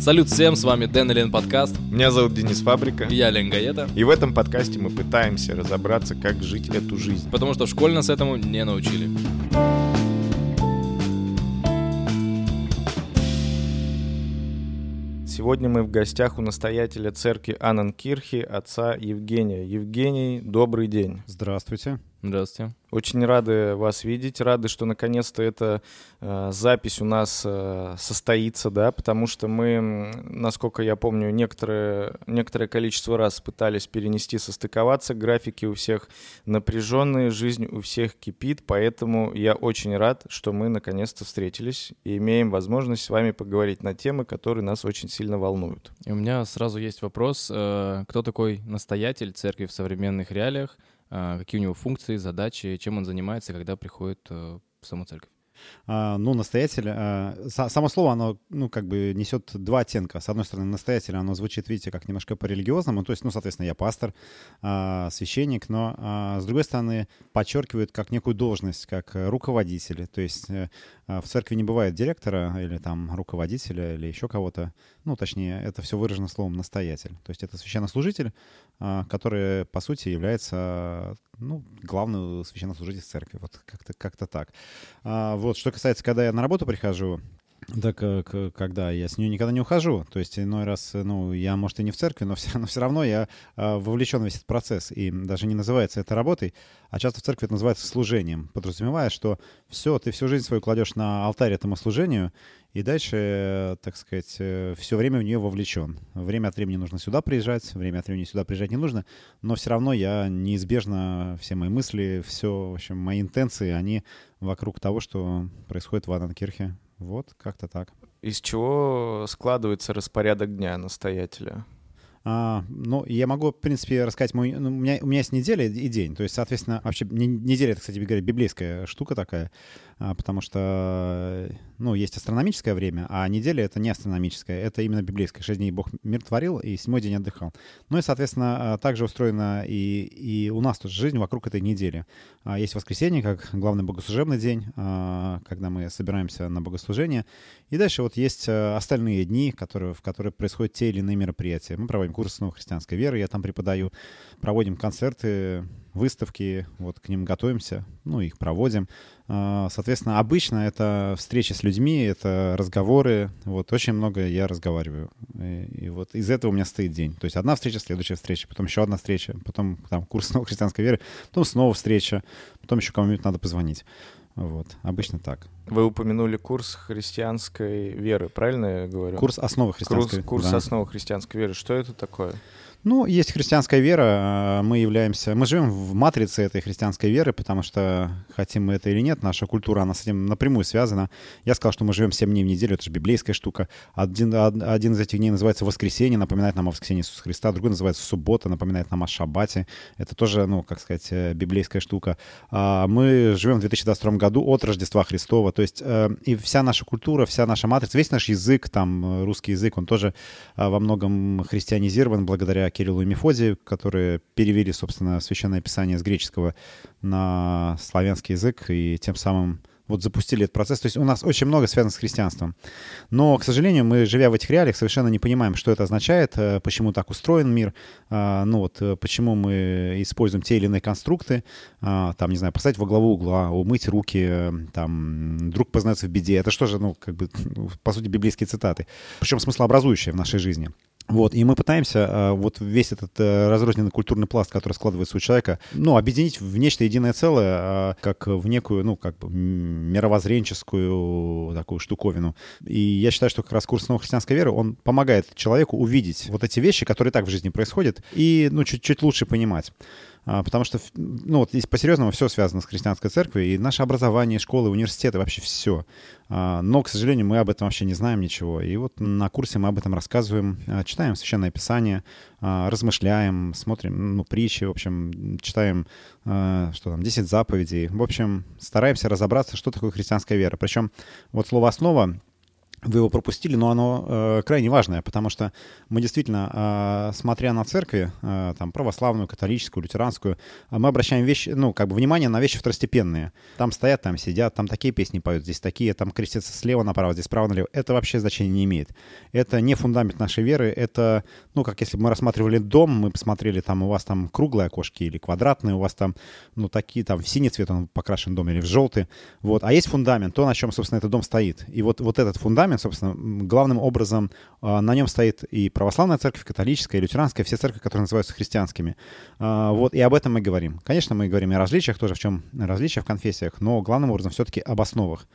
Салют всем, с вами Дэн Элен Подкаст. Меня зовут Денис Фабрика. И я Лен Гаета. И в этом подкасте мы пытаемся разобраться, как жить эту жизнь. Потому что в школе нас этому не научили. Сегодня мы в гостях у настоятеля церкви Анненкирхи, отца Евгения. Евгений, добрый день. Здравствуйте. Здравствуйте. Очень рады вас видеть, рады, что наконец-то эта э, запись у нас э, состоится, да, потому что мы, насколько я помню, некоторое, некоторое количество раз пытались перенести, состыковаться, графики у всех напряженные, жизнь у всех кипит, поэтому я очень рад, что мы наконец-то встретились и имеем возможность с вами поговорить на темы, которые нас очень сильно волнуют. И у меня сразу есть вопрос, э, кто такой настоятель церкви в современных реалиях? А, какие у него функции, задачи, чем он занимается, когда приходит э, в саму церковь. А, ну, настоятель, а, само слово, оно, ну, как бы несет два оттенка. С одной стороны, настоятель, оно звучит, видите, как немножко по-религиозному, то есть, ну, соответственно, я пастор, священник, но, с другой стороны, подчеркивает как некую должность, как руководитель. То есть э, в церкви не бывает директора или там руководителя или еще кого-то. Ну, точнее, это все выражено словом настоятель. То есть это священнослужитель, а, который, по сути, является ну, главный священнослужитель церкви. Вот как-то как так. А, вот, что касается, когда я на работу прихожу, так когда я с нее никогда не ухожу. То есть иной раз, ну, я, может, и не в церкви, но все, но все равно я а, вовлечен в весь этот процесс. И даже не называется это работой, а часто в церкви это называется служением, подразумевая, что все, ты всю жизнь свою кладешь на алтарь этому служению, и дальше, так сказать, э, все время в нее вовлечен. Время от времени нужно сюда приезжать, время от времени сюда приезжать не нужно, но все равно я неизбежно, все мои мысли, все, в общем, мои интенции, они вокруг того, что происходит в Ананкирхе вот, как-то так. Из чего складывается распорядок дня настоятеля? А, ну, я могу, в принципе, рассказать, мой, ну, у, меня, у меня есть неделя и день. То есть, соответственно, вообще неделя, это, кстати говоря, библейская штука такая. А, потому что, ну, есть астрономическое время, а неделя — это не астрономическое, это именно библейское. Шесть дней Бог мир творил, и седьмой день отдыхал. Ну и, соответственно, а, также устроена и, и у нас тоже жизнь вокруг этой недели. А, есть воскресенье как главный богослужебный день, когда мы собираемся на богослужение. И дальше вот есть остальные дни, которые, в которые происходят те или иные мероприятия. Мы проводим курсы новой христианской веры, я там преподаю, проводим концерты, выставки, вот к ним готовимся, ну, их проводим. А, соответственно, обычно это встречи с людьми, это разговоры, вот, очень много я разговариваю. И, и вот из этого у меня стоит день. То есть одна встреча, следующая встреча, потом еще одна встреча, потом там курс новой христианской веры, потом снова встреча, потом еще кому-нибудь надо позвонить. Вот, обычно так. Вы упомянули курс христианской веры, правильно я говорю? Курс основы христианской веры. Курс, курс да. основы христианской веры. Что это такое? Ну, есть христианская вера, а, мы являемся, мы живем в матрице этой христианской веры, потому что, хотим мы это или нет, наша культура, она с этим напрямую связана. Я сказал, что мы живем 7 дней в неделю, это же библейская штука. Один, один из этих дней называется воскресенье, напоминает нам о воскресенье Иисуса Христа, другой называется суббота, напоминает нам о шаббате. Это тоже, ну, как сказать, э, библейская штука. А мы живем в 2022 году от Рождества Христова, то есть э, и вся наша культура, вся наша матрица, весь наш язык, там, э, русский язык, он тоже во многом христианизирован благодаря Кириллу и Мефодию, которые перевели, собственно, Священное Писание с греческого на славянский язык и тем самым вот запустили этот процесс. То есть у нас очень много связано с христианством. Но, к сожалению, мы, живя в этих реалиях, совершенно не понимаем, что это означает, э, почему так устроен мир, э, ну вот, э, почему мы используем те или иные конструкты, там, не знаю, поставить во главу угла, умыть руки, там, друг познается в беде. Это что же, ну, как бы, по сути, библейские цитаты. Причем смыслообразующие в нашей жизни. Вот, и мы пытаемся э, вот весь этот э, разрозненный культурный пласт, который складывается у человека, ну, объединить в нечто единое целое, э, как в некую, ну, как бы мировоззренческую такую штуковину. И я считаю, что как раз курс новой христианской веры, он помогает человеку увидеть вот эти вещи, которые так в жизни происходят, и, ну, чуть-чуть лучше понимать. А, потому что, ну, вот здесь по-серьезному все связано с христианской церковью, и наше образование, школы, университеты, вообще все. А, но, к сожалению, мы об этом вообще не знаем ничего. И вот на курсе мы об этом рассказываем, а, читаем Священное Писание, размышляем, смотрим, ну, притчи, в общем, читаем, что там, 10 заповедей. В общем, стараемся разобраться, что такое христианская вера. Причем вот слово «основа» вы его пропустили, но оно э, крайне важное, потому что мы действительно, э, смотря на церкви, э, там, православную, католическую, лютеранскую, мы обращаем вещи, ну, как бы внимание на вещи второстепенные. Там стоят, там сидят, там такие песни поют, здесь такие, там крестятся слева направо, здесь справа налево. Это вообще значения не имеет. Это не фундамент нашей веры, это, ну, как если бы мы рассматривали дом, мы посмотрели, там, у вас там круглые окошки или квадратные, у вас там, ну, такие, там, в синий цвет он покрашен дом или в желтый, вот. А есть фундамент, то, на чем, собственно, этот дом стоит. И вот, вот этот фундамент фундамент, собственно, главным образом а, на нем стоит и православная церковь, католическая, и лютеранская, все церкви, которые называются христианскими. А, вот, и об этом мы говорим. Конечно, мы говорим и о различиях, тоже в чем различия в конфессиях, но главным образом все-таки об основах.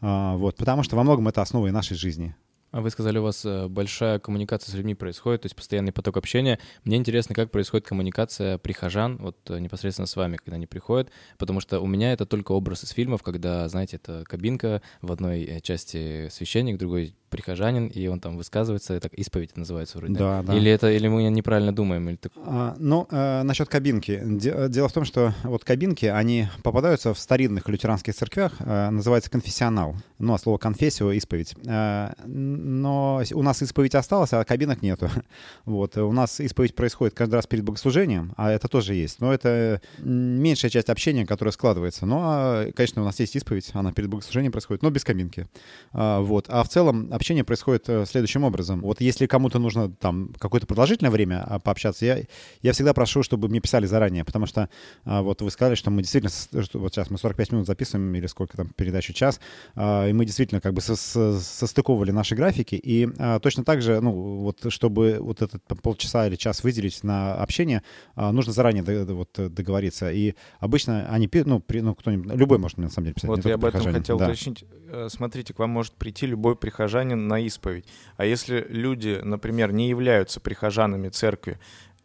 А, вот, потому что во многом это основы нашей жизни. А вы сказали, у вас э, большая коммуникация с людьми происходит, то есть постоянный поток общения. Мне интересно, как происходит коммуникация прихожан, вот э, непосредственно с вами, когда они приходят, потому что у меня это только образ из фильмов, когда, знаете, это кабинка, в одной э, части священник, в другой прихожанин, и он там высказывается, так исповедь называется вроде. Да, да. Или это, или мы неправильно думаем? Или так... а, ну, э, насчет кабинки. Дело в том, что вот кабинки, они попадаются в старинных лютеранских церквях, э, называется конфессионал. Ну, а слово конфессию — исповедь. Э, но у нас исповедь осталась, а кабинок нету. Вот. У нас исповедь происходит каждый раз перед богослужением, а это тоже есть. Но это меньшая часть общения, которая складывается. Ну, а, конечно, у нас есть исповедь, она перед богослужением происходит, но без кабинки. А, вот. А в целом общение происходит э, следующим образом. Вот если кому-то нужно там какое-то продолжительное время а, пообщаться, я, я всегда прошу, чтобы мне писали заранее, потому что а, вот вы сказали, что мы действительно, что вот сейчас мы 45 минут записываем или сколько там передачу, час, а, и мы действительно как бы со, со, состыковывали наши графики, и точно так же, ну, вот чтобы вот этот полчаса или час выделить на общение, нужно заранее вот договориться. И обычно они, ну, при, ну кто-нибудь, любой может на самом деле писать. Вот я об этом хотел да. уточнить. Э, смотрите, к вам может прийти любой прихожанин, прихожанин на исповедь. А если люди, например, не являются прихожанами церкви,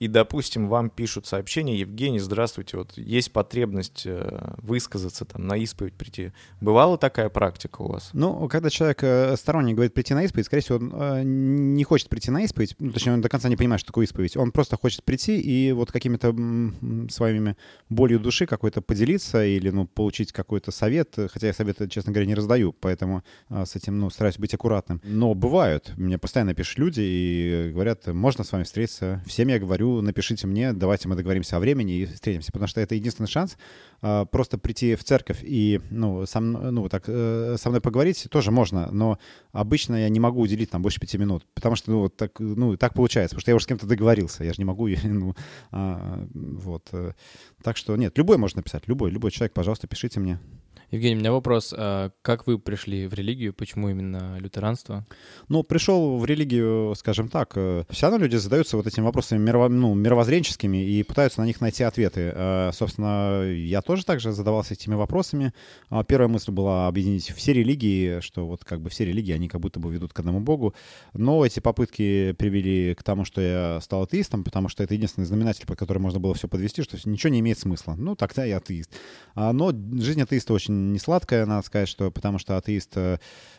и, допустим, вам пишут сообщение, Евгений, здравствуйте, вот есть потребность э, высказаться, там, на исповедь прийти. Бывала такая практика у вас? Ну, когда человек э, сторонний говорит прийти на исповедь, скорее всего, он э, не хочет прийти на исповедь, ну, точнее, он до конца не понимает, что такое исповедь. Он просто хочет прийти и вот какими-то своими болью души какой-то поделиться или, ну, получить какой-то совет, хотя я советы, честно говоря, не раздаю, поэтому с этим, ну, стараюсь быть аккуратным. Но бывают, мне постоянно пишут люди и говорят, можно с вами встретиться. Всем я говорю, напишите мне, давайте мы договоримся о времени и встретимся, потому что это единственный шанс э, просто прийти в церковь и, ну, сам, ну, так, э, со мной поговорить тоже можно, но обычно я не могу уделить там больше пяти минут, потому что, ну, вот так, ну, так получается, потому что я уже с кем-то договорился, я же не могу, ну, э, вот. Так что нет, любой можно написать, любой, любой человек, пожалуйста, пишите мне. Евгений, у меня вопрос. А как вы пришли в религию? Почему именно лютеранство? Ну, пришел в религию, скажем так, э, все равно люди задаются вот этими вопросами мирово, ну, мировоззренческими и пытаются на них найти ответы. Э, собственно, я тоже также задавался этими вопросами. А первая мысль была объединить все религии, что вот как бы все религии, они как будто бы ведут к одному богу. Но эти попытки привели к тому, что я стал атеистом, потому что это единственный знаменатель, по которому можно было все подвести, что ничего не имеет смысла. Ну, тогда я атеист. А, но жизнь атеиста очень не сладкая, надо сказать, что потому что атеист, э,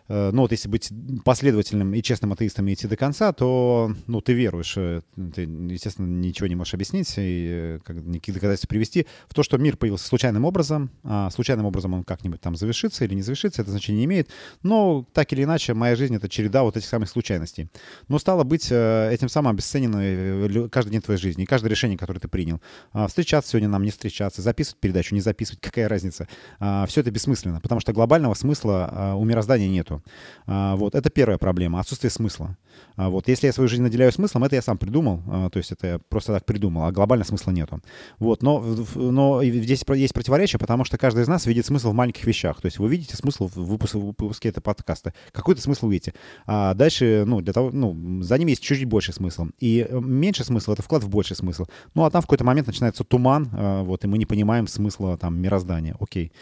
э, ну вот если быть последовательным и честным атеистом и идти до конца, то, ну, ты веруешь, э, ты, естественно, ничего не можешь объяснить и как, никаких доказательств привести в то, что мир появился случайным образом, а случайным образом он как-нибудь там завершится или не завершится, это значение не имеет, но так или иначе моя жизнь — это череда вот этих самых случайностей. Но стало быть этим самым обесценено каждый день твоей жизни, каждое решение, которое ты принял. А, встречаться сегодня нам, не встречаться, записывать передачу, не записывать, какая разница. А, Все это бессмысленно, потому что глобального смысла а, у мироздания нету. А, вот, это первая проблема, отсутствие смысла. А, вот, если я свою жизнь наделяю смыслом, это я сам придумал, то есть это я просто так придумал, а глобального смысла нету. Вот, но, но здесь есть противоречие, потому что каждый из нас видит смысл в маленьких вещах. То есть вы видите смысл в выпуске, в выпуске этого подкаста. Какой-то смысл видите. А дальше, ну, для того, ну, за ним есть чуть-чуть больше смысл. И э, меньше смысла — это вклад в больший смысл. Ну, а там в какой-то момент начинается туман, вот, и мы не понимаем смысла там мироздания. Окей.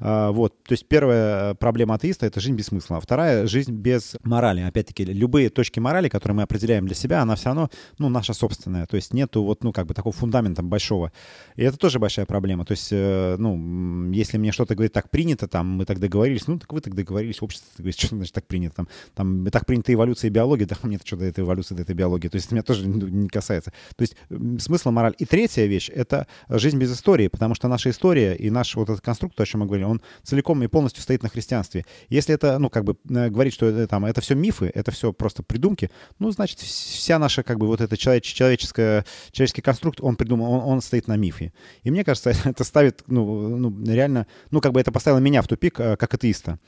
А, вот, то есть первая проблема атеиста — это жизнь без смысла. А вторая — жизнь без морали. Опять-таки, любые точки морали, которые мы определяем для себя, она все равно, ну, наша собственная. То есть нету вот, ну, как бы такого фундамента большого. И это тоже большая проблема. То есть, э, ну, если мне что-то говорит, так принято, там, мы так договорились, ну, так вы так договорились, общество так говорит, что значит так принято, там, там, так принята эволюция и биология, да, мне что до этой эволюции, до этой биологии. То есть это меня тоже не касается. То есть смысл, мораль. И третья вещь — это жизнь без истории, потому что наша история и наш вот этот конструкт, о чем мы говорили, он целиком и полностью стоит на христианстве. Если это, ну, как бы говорить, что это, там, это все мифы, это все просто придумки, ну, значит, вся наша, как бы, вот эта человеч, человеческая, человеческий конструкт, он придумал, он, он стоит на мифе. И мне кажется, это ставит, ну, ну, реально, ну, как бы это поставило меня в тупик, как атеиста.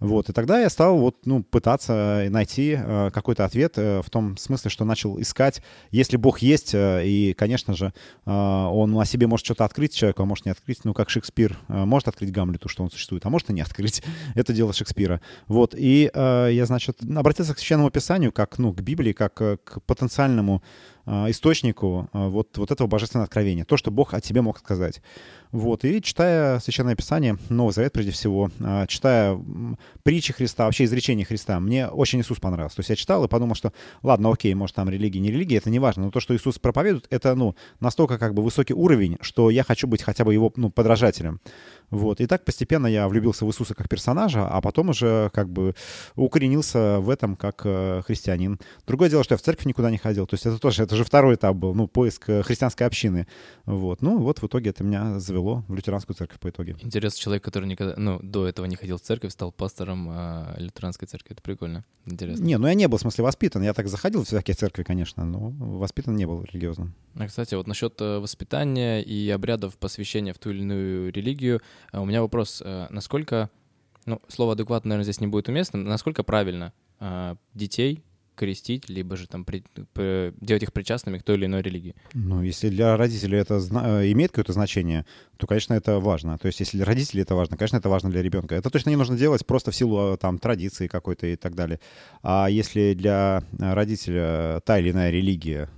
Вот, и тогда я стал вот, ну, пытаться найти э, какой-то ответ э, в том смысле, что начал искать, если Бог есть, э, и, конечно же, э, он о себе может что-то открыть человеку, а может не открыть, ну, как Шекспир э, может открыть Гамлету, что он существует, а может и не открыть. Это дело Шекспира. Вот, и э, я, значит, обратился к Священному Писанию, как, ну, к Библии, как э, к потенциальному э, источнику э, вот, вот этого божественного откровения, то, что Бог о тебе мог сказать. Вот, и читая Священное Писание, Новый Завет прежде всего, а, читая притчи Христа, вообще изречения Христа, мне очень Иисус понравился. То есть я читал и подумал, что ладно, окей, может там религия, не религия, это не важно, но то, что Иисус проповедует, это, ну, настолько как бы высокий уровень, что я хочу быть хотя бы его, ну, подражателем. Вот. И так постепенно я влюбился в Иисуса как персонажа, а потом уже как бы укоренился в этом как э, христианин. Другое дело, что я в церковь никуда не ходил. То есть это тоже, это же второй этап был, ну, поиск э, христианской общины. Вот. Ну, вот в итоге это меня завело в лютеранскую церковь по итоге. Интересно, человек, который никогда, ну, до этого не ходил в церковь, стал пастором э, лютеранской церкви. Это прикольно. Интересно. Не, ну я не был, в смысле, воспитан. Я так заходил в всякие церкви, конечно, но воспитан не был религиозным. А, кстати, вот насчет э, воспитания и обрядов посвящения в ту или иную религию, у меня вопрос Э, насколько, ну, слово адекватно, наверное, здесь не будет уместным, насколько правильно э, детей крестить, либо же там при, при, делать их причастными к той или иной религии. Ну, если для родителей это зна- э, имеет какое-то значение, то, конечно, это важно. То есть, если для родителей это важно, конечно, это важно для ребенка. Это точно не нужно делать просто в силу там традиции какой-то и так далее. А если для родителя та или иная религия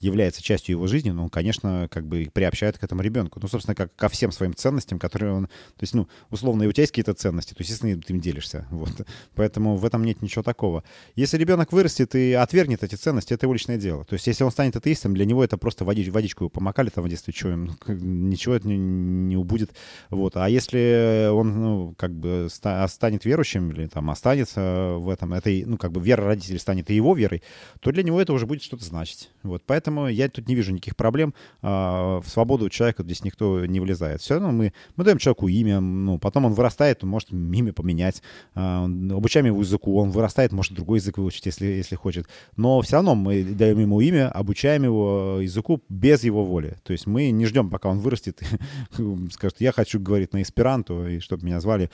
является частью его жизни, ну, он, конечно, как бы приобщает к этому ребенку. Ну, собственно, как ко всем своим ценностям, которые он... То есть, ну, условно, и у тебя есть какие-то ценности, то, естественно, ты им делишься. Вот. Поэтому в этом нет ничего такого. Если ребенок вырастет и отвергнет эти ценности, это его личное дело. То есть, если он станет атеистом, для него это просто водич, водичку помакали там в детстве, что им, ничего это не, не убудет. Вот. А если он, ну, как бы станет верующим или там останется в этом, этой, ну, как бы вера родителей станет и его верой, то для него это уже будет что-то значить. Вот. Поэтому Поэтому я тут не вижу никаких проблем. А, в свободу человека здесь никто не влезает. Все равно мы, мы даем человеку имя, ну, потом он вырастает, он может имя поменять, а, обучаем его языку, он вырастает, может другой язык выучить, если, если хочет. Но все равно мы даем ему имя, обучаем его языку без его воли. То есть мы не ждем, пока он вырастет и скажет, я хочу говорить на эсперанто, и чтобы меня звали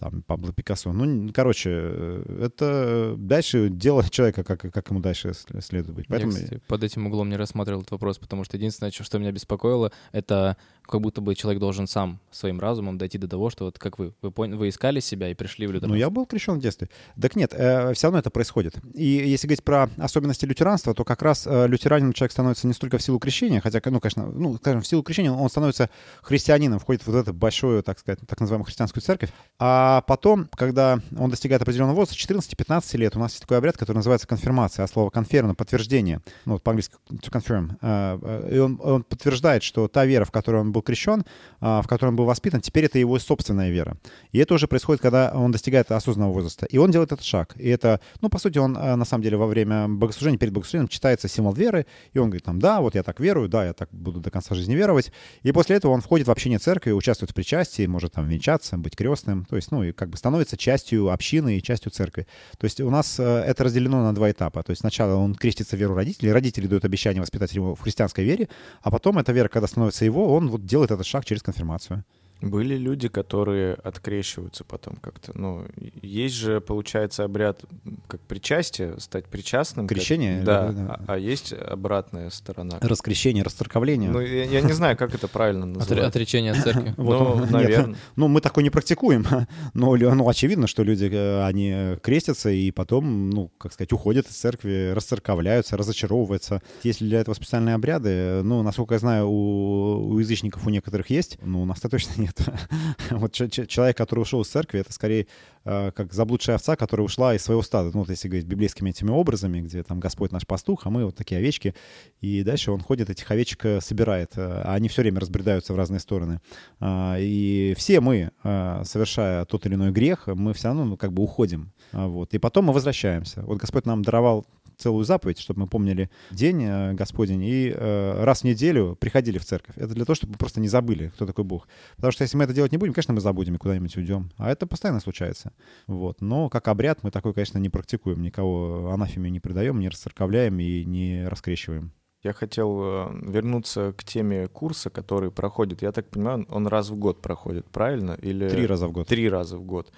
там, Пабло Пикассо. Ну, короче, э, это дальше дело человека, как, как ему дальше следует быть. Поэтому... Я, кстати, под этим углом не рассматривал этот вопрос, потому что единственное, что меня беспокоило, это как будто бы человек должен сам своим разумом дойти до того, что вот как вы, вы, поняли, вы искали себя и пришли в лютеранство. Ну, я был крещен в детстве. Так нет, э, все равно это происходит. И если говорить про особенности лютеранства, то как раз э, лютеранином человек становится не столько в силу крещения, хотя, ну, конечно, ну, скажем, в силу крещения он становится христианином, входит в вот эту большую, так сказать, так называемую христианскую церковь. А потом, когда он достигает определенного возраста, 14-15 лет, у нас есть такой обряд, который называется конфирмация, от слова конферм, подтверждение, ну, вот по-английски to confirm. Э, э, и он, он подтверждает, что та вера, в которой он был крещен, а, в котором был воспитан, теперь это его собственная вера. И это уже происходит, когда он достигает осознанного возраста. И он делает этот шаг. И это, ну, по сути, он а, на самом деле во время богослужения, перед богослужением читается символ веры, и он говорит там, да, вот я так верую, да, я так буду до конца жизни веровать. И после этого он входит в общение церкви, участвует в причастии, может там венчаться, быть крестным, то есть, ну, и как бы становится частью общины и частью церкви. То есть у нас э, это разделено на два этапа. То есть сначала он крестится в веру родителей, родители дают обещание воспитать его в христианской вере, а потом эта вера, когда становится его, он вот делает этот шаг через конфирмацию. Были люди, которые открещиваются потом как-то. Ну, есть же, получается, обряд как причастие, стать причастным. Крещение? Как... Да, да, А, а есть обратная сторона. Раскрещение, расторговление. Ну, я, я не знаю, как это правильно называть. Отречение от церкви. Ну, наверное. Ну, мы такое не практикуем. Но ну, очевидно, что люди, э, они крестятся и потом, ну, как сказать, уходят из церкви, расцерковляются, разочаровываются. Если для этого специальные обряды, ну, насколько я знаю, у, у язычников у некоторых есть, но у нас-то точно нет нет. вот человек, который ушел из церкви, это скорее как заблудшая овца, которая ушла из своего стада. Ну, вот если говорить библейскими этими образами, где там Господь наш пастух, а мы вот такие овечки. И дальше он ходит, этих овечек э, собирает. Э, а они все время разбредаются в разные стороны. И все мы, совершая тот или иной грех, мы все равно ну, как бы уходим. Вот. И потом мы возвращаемся. Вот Господь нам даровал целую заповедь, чтобы мы помнили день э, Господень и э, раз в неделю приходили в церковь. Это для того, чтобы мы просто не забыли, кто такой Бог. Потому что если мы это делать не будем, конечно, мы забудем и куда-нибудь уйдем. А это постоянно случается. Вот. Но как обряд мы такой, конечно, не практикуем. Никого анафеме не предаем, не расцерковляем и не раскрещиваем. Я хотел э, вернуться к теме курса, который проходит. Я так понимаю, он раз в год проходит, правильно? Или Три раза в год. Три раза в год.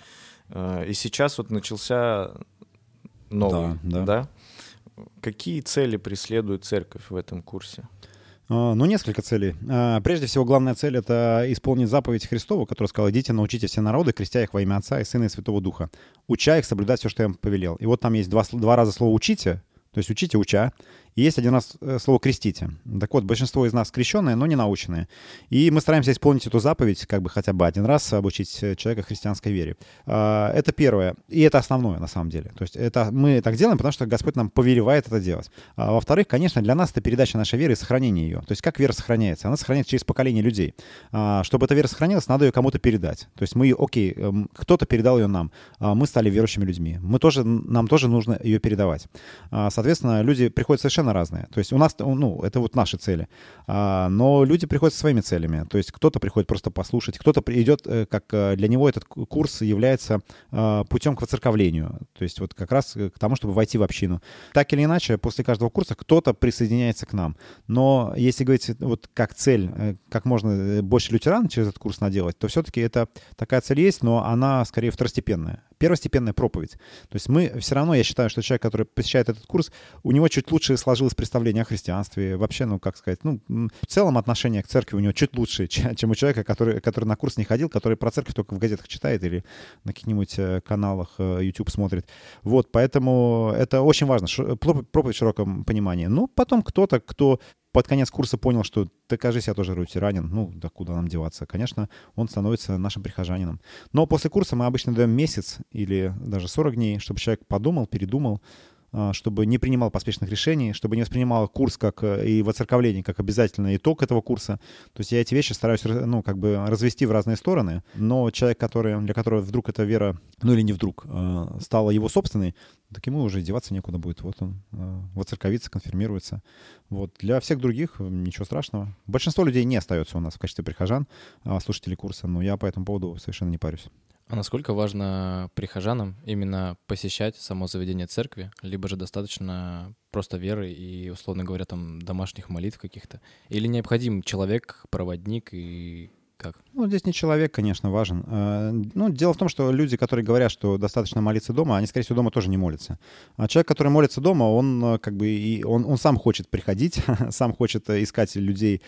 Э, и сейчас вот начался новый, да? да. да? Какие цели преследует церковь в этом курсе? А, ну, несколько целей. А, прежде всего, главная цель — это исполнить заповедь Христову, которая сказала, идите, научите все народы, крестя их во имя Отца и Сына и Святого Духа, уча их соблюдать все, что я им повелел. И вот там есть два, два раза слово «учите», то есть учите, уча. И есть один раз э, слово «крестите». Так вот, большинство из нас крещенные, но не наученные. И мы стараемся исполнить эту заповедь как бы хотя бы один раз, обучить э, человека христианской вере. А, это первое. И это основное, на самом деле. То есть это мы так делаем, потому что Господь нам повелевает это делать. А, во-вторых, конечно, для нас это передача нашей веры и сохранение ее. То есть как вера сохраняется? Она сохраняется через поколение людей. А, чтобы эта вера сохранилась, надо ее кому-то передать. То есть мы, окей, эм, кто-то передал ее нам. Мы стали верующими людьми. Мы тоже, нам тоже нужно ее передавать. Соответственно, люди приходят совершенно разные. То есть у нас, ну, это вот наши цели. А, но люди приходят со своими целями. То есть кто-то приходит просто послушать, кто-то идет, э, как э, для него этот курс является а, путем к воцерковлению. То есть вот как раз к тому, чтобы войти в общину. Так или иначе, после каждого курса кто-то присоединяется к нам. Но если говорить вот как цель, э, как можно больше лютеран через этот курс наделать, то все-таки это такая цель есть, но она скорее второстепенная первостепенная проповедь. То есть мы все равно, я считаю, что человек, который посещает этот курс, у него чуть лучше сложилось представление о христианстве, вообще, ну, как сказать, ну, в целом отношение к церкви у него чуть лучше, чем у человека, который, который на курс не ходил, который про церковь только в газетах читает или на каких-нибудь э, каналах э, YouTube смотрит. Вот, поэтому это очень важно, проповедь в широком понимании. Ну, потом кто-то, кто под конец курса понял, что кажется, я тоже ранен, ну, да куда нам деваться? Конечно, он становится нашим прихожанином. Но после курса мы обычно даем месяц или даже 40 дней, чтобы человек подумал, передумал, чтобы не принимал поспешных решений, чтобы не воспринимал курс как э, и воцерковление как обязательный итог этого курса. То есть я эти вещи стараюсь, ну, как бы развести в разные стороны, но человек, который, для которого вдруг эта вера, ну или не вдруг, а, стала его собственной, так ему уже деваться некуда будет. Вот он а, воцерковится, конфирмируется. Вот. Для всех других ничего страшного. Большинство людей не остается у нас в качестве прихожан, слушателей курса, но я по этому поводу совершенно не парюсь. А насколько важно прихожанам именно посещать само заведение церкви, либо же достаточно просто веры и, условно говоря, там домашних молитв каких-то? Или необходим человек, проводник и как? Ну, здесь не человек, конечно, важен. А, ну, дело в том, что люди, которые говорят, что достаточно молиться дома, они, скорее всего, дома тоже не молятся. А человек, который молится дома, он э, как бы и он, он сам хочет приходить, сам хочет э, искать людей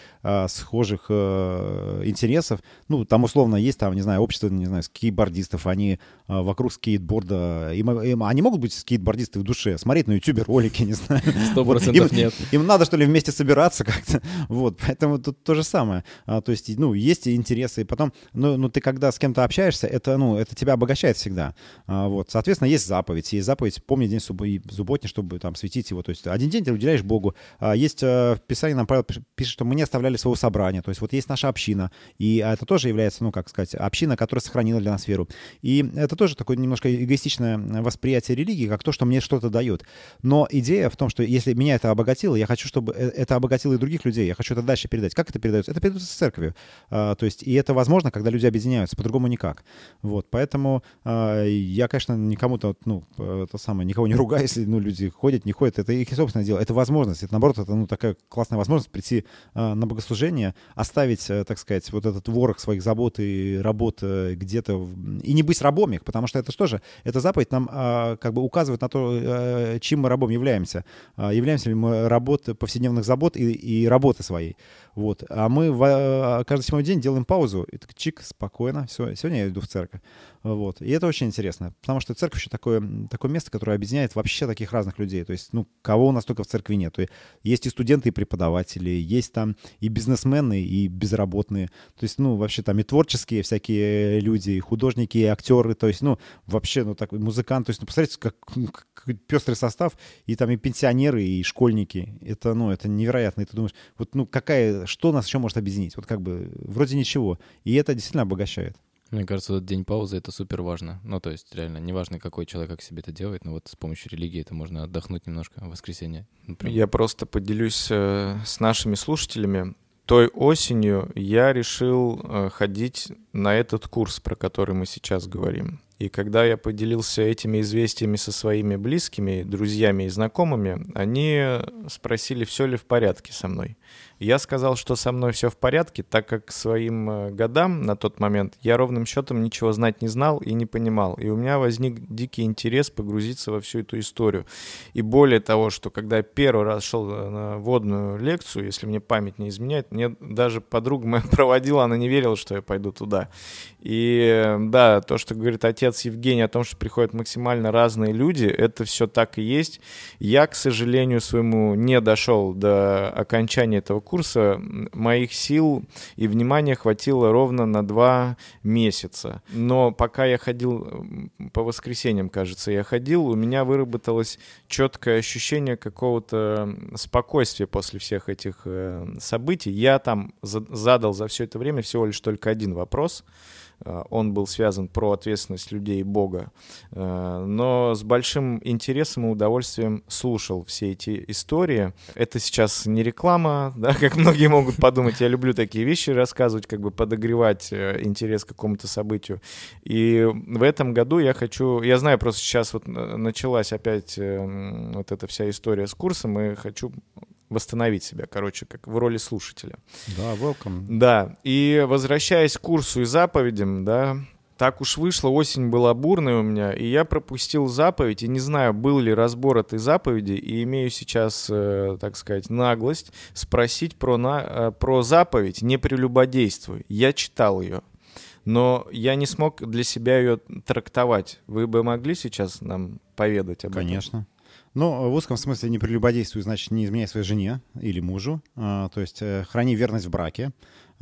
схожих интересов. Ну, там условно есть там, не знаю, общество, не знаю, скейтбордистов, они вокруг скейтборда. Им, им, они могут быть скейтбордисты в душе, смотреть на ютубе ролики, не знаю. Сто процентов нет. Им надо, что ли, вместе собираться как-то. Вот, поэтому тут то же самое. А, то есть, ну, есть интересы, и потом, ну, ну ты когда с кем-то общаешься, это, ну, это тебя обогащает всегда. А, вот, соответственно, есть заповедь, есть заповедь, помни день субботний, чтобы там светить его, то есть один день ты уделяешь Богу. А, есть а, в Писании нам Павел пишет, что мы не оставляли своего собрания, то есть вот есть наша община, и это тоже является, ну, как сказать, община, которая сохранила для нас веру. И это тоже такое немножко эгоистичное восприятие религии, как то, что мне что-то дает. Но идея в том, что если меня это обогатило, я хочу, чтобы э, это обогатило и других людей, я хочу это дальше передать. Как это передается? Это передается церковью. А, то есть, и это возможно, когда люди объединяются, по-другому никак. Вот, поэтому э, я, конечно, никому-то, ну, это самое, никого не ругаю, если, ну, люди ходят, не ходят, это их собственное дело, это возможность, это, наоборот, это, ну, такая классная возможность прийти э, на богослужение, оставить, э, так сказать, вот этот ворох своих забот и работ э, где-то, и не быть рабом их, потому что это что же, эта заповедь нам э, как бы указывает на то, э, чем мы рабом являемся. Э, являемся ли мы работ, повседневных забот и, и работы своей. Вот. А мы в, каждый седьмой день делаем паузу, и так чик, спокойно, все, сегодня я иду в церковь. Вот. И это очень интересно, потому что церковь еще такое, такое место, которое объединяет вообще таких разных людей. То есть, ну, кого у нас только в церкви нет. Есть и студенты, и преподаватели, есть там и бизнесмены, и безработные. То есть, ну, вообще там и творческие всякие люди, и художники, и актеры. То есть, ну, вообще, ну, такой музыкант. То есть, ну, посмотрите, как, как пестрый состав, и там и пенсионеры, и школьники. Это, ну, это невероятно. И ты думаешь, вот, ну, какая, что нас еще может объединить? Вот как бы вроде ничего. И это действительно обогащает. Мне кажется, этот день паузы — это супер важно. Ну, то есть, реально, неважно, какой человек как себе это делает, но вот с помощью религии это можно отдохнуть немножко в воскресенье. Например. Я просто поделюсь э, с нашими слушателями. Той осенью я решил э, ходить на этот курс, про который мы сейчас говорим. И когда я поделился этими известиями со своими близкими, друзьями и знакомыми, они спросили, все ли в порядке со мной. Я сказал, что со мной все в порядке, так как к своим э, годам на тот момент я ровным счетом ничего знать не знал и не понимал. И у меня возник дикий интерес погрузиться во всю эту историю. И более того, что когда я первый раз шел э, на водную лекцию, если мне память не изменяет, мне даже подруга моя проводила, она не верила, что я пойду туда. И да, то, что говорит отец Евгений о том, что приходят максимально разные люди, это все так и есть. Я, к сожалению, своему не дошел до окончания этого курса моих сил и внимания хватило ровно на два месяца. Но пока я ходил по воскресеньям, кажется, я ходил, у меня выработалось четкое ощущение какого-то спокойствия после всех этих э, событий. Я там задал за все это время всего лишь только один вопрос — он был связан про ответственность людей и Бога. Э, но с большим интересом и удовольствием слушал все эти истории. Это сейчас не реклама, да, как многие могут подумать. Я люблю такие вещи рассказывать, как бы подогревать э, интерес к какому-то событию. И в этом году я хочу... Я знаю, просто сейчас вот началась опять вот эта вся история с курсом, и хочу восстановить себя, короче, как в роли слушателя. Да, welcome. Да, и возвращаясь к курсу и заповедям, да, так уж вышло, осень была бурная у меня, и я пропустил заповедь, и не знаю, был ли разбор этой заповеди, и имею сейчас, э, так сказать, наглость спросить про, на, э, про заповедь «Не прелюбодействуй». Я читал ее, но я не смог для себя ее трактовать. Вы бы могли сейчас нам поведать об Конечно. этом? Конечно. Ну, в узком смысле не прелюбодействуй, значит, не изменяй своей жене или мужу. А, то есть э, храни верность в браке.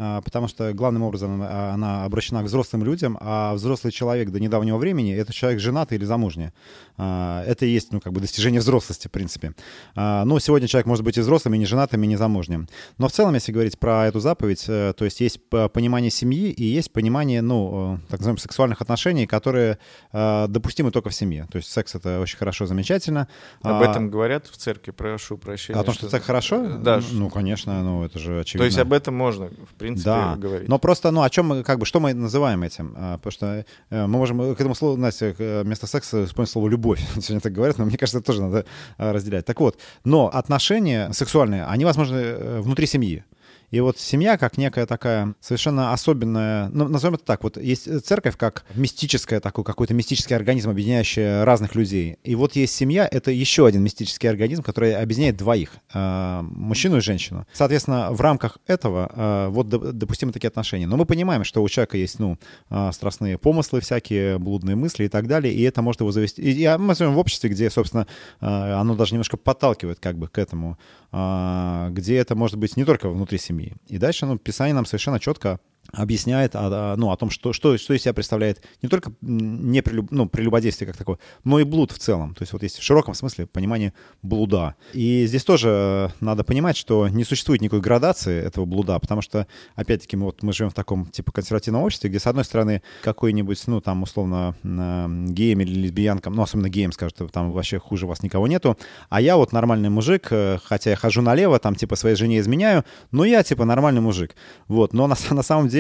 А, потому что главным образом она обращена к взрослым людям, а взрослый человек до недавнего времени — это человек женатый или замужний. А, это и есть, ну, как бы достижение взрослости, в принципе. А, но сегодня человек может быть и взрослым, и не женатым, и не замужним. Но в целом, если говорить про эту заповедь, э, то есть есть понимание семьи и есть понимание, ну, э, так называемых сексуальных отношений, которые допустимы только в семье. То есть секс — это очень хорошо, замечательно. Об этом говорят в церкви, прошу прощения. О том, что, что секс хорошо? Да. Ну, конечно, ну, это же очевидно. То есть об этом можно, в принципе, да. говорить. Но просто, ну, о чем мы, как бы, что мы называем этим? А, потому что э, мы можем к этому слову, Настя, вместо секса вспомнить слово «любовь». Сегодня так говорят, но мне кажется, это тоже надо а, разделять. Так вот, но отношения сексуальные, они возможны э, внутри семьи. И вот семья как некая такая совершенно особенная, ну, назовем это так, вот есть церковь как мистическая такой, какой-то мистический организм, объединяющий разных людей. И вот есть семья, это еще один мистический организм, который объединяет двоих, э, мужчину и женщину. Соответственно, в рамках этого э, вот допустимы такие отношения. Но мы понимаем, что у человека есть, ну, э, страстные помыслы всякие, блудные мысли и так далее, и это может его завести. И мы живем в обществе, где, собственно, оно даже немножко подталкивает как бы к этому, где это может быть не только внутри семьи, семьи. И дальше ну, Писание нам совершенно четко объясняет о, ну, о том, что, что, что из себя представляет не только не прелюб, ну, прелюбодействие как такое, но и блуд в целом. То есть вот есть в широком смысле понимание блуда. И здесь тоже надо понимать, что не существует никакой градации этого блуда, потому что, опять-таки, мы, вот, мы живем в таком типа консервативном обществе, где, с одной стороны, какой-нибудь, ну, там, условно, геем или лесбиянкам, ну, особенно геем скажут, там вообще хуже вас никого нету, а я вот нормальный мужик, э, хотя я хожу налево, там, типа, своей жене изменяю, но я, типа, нормальный мужик. Вот, но на, на самом деле,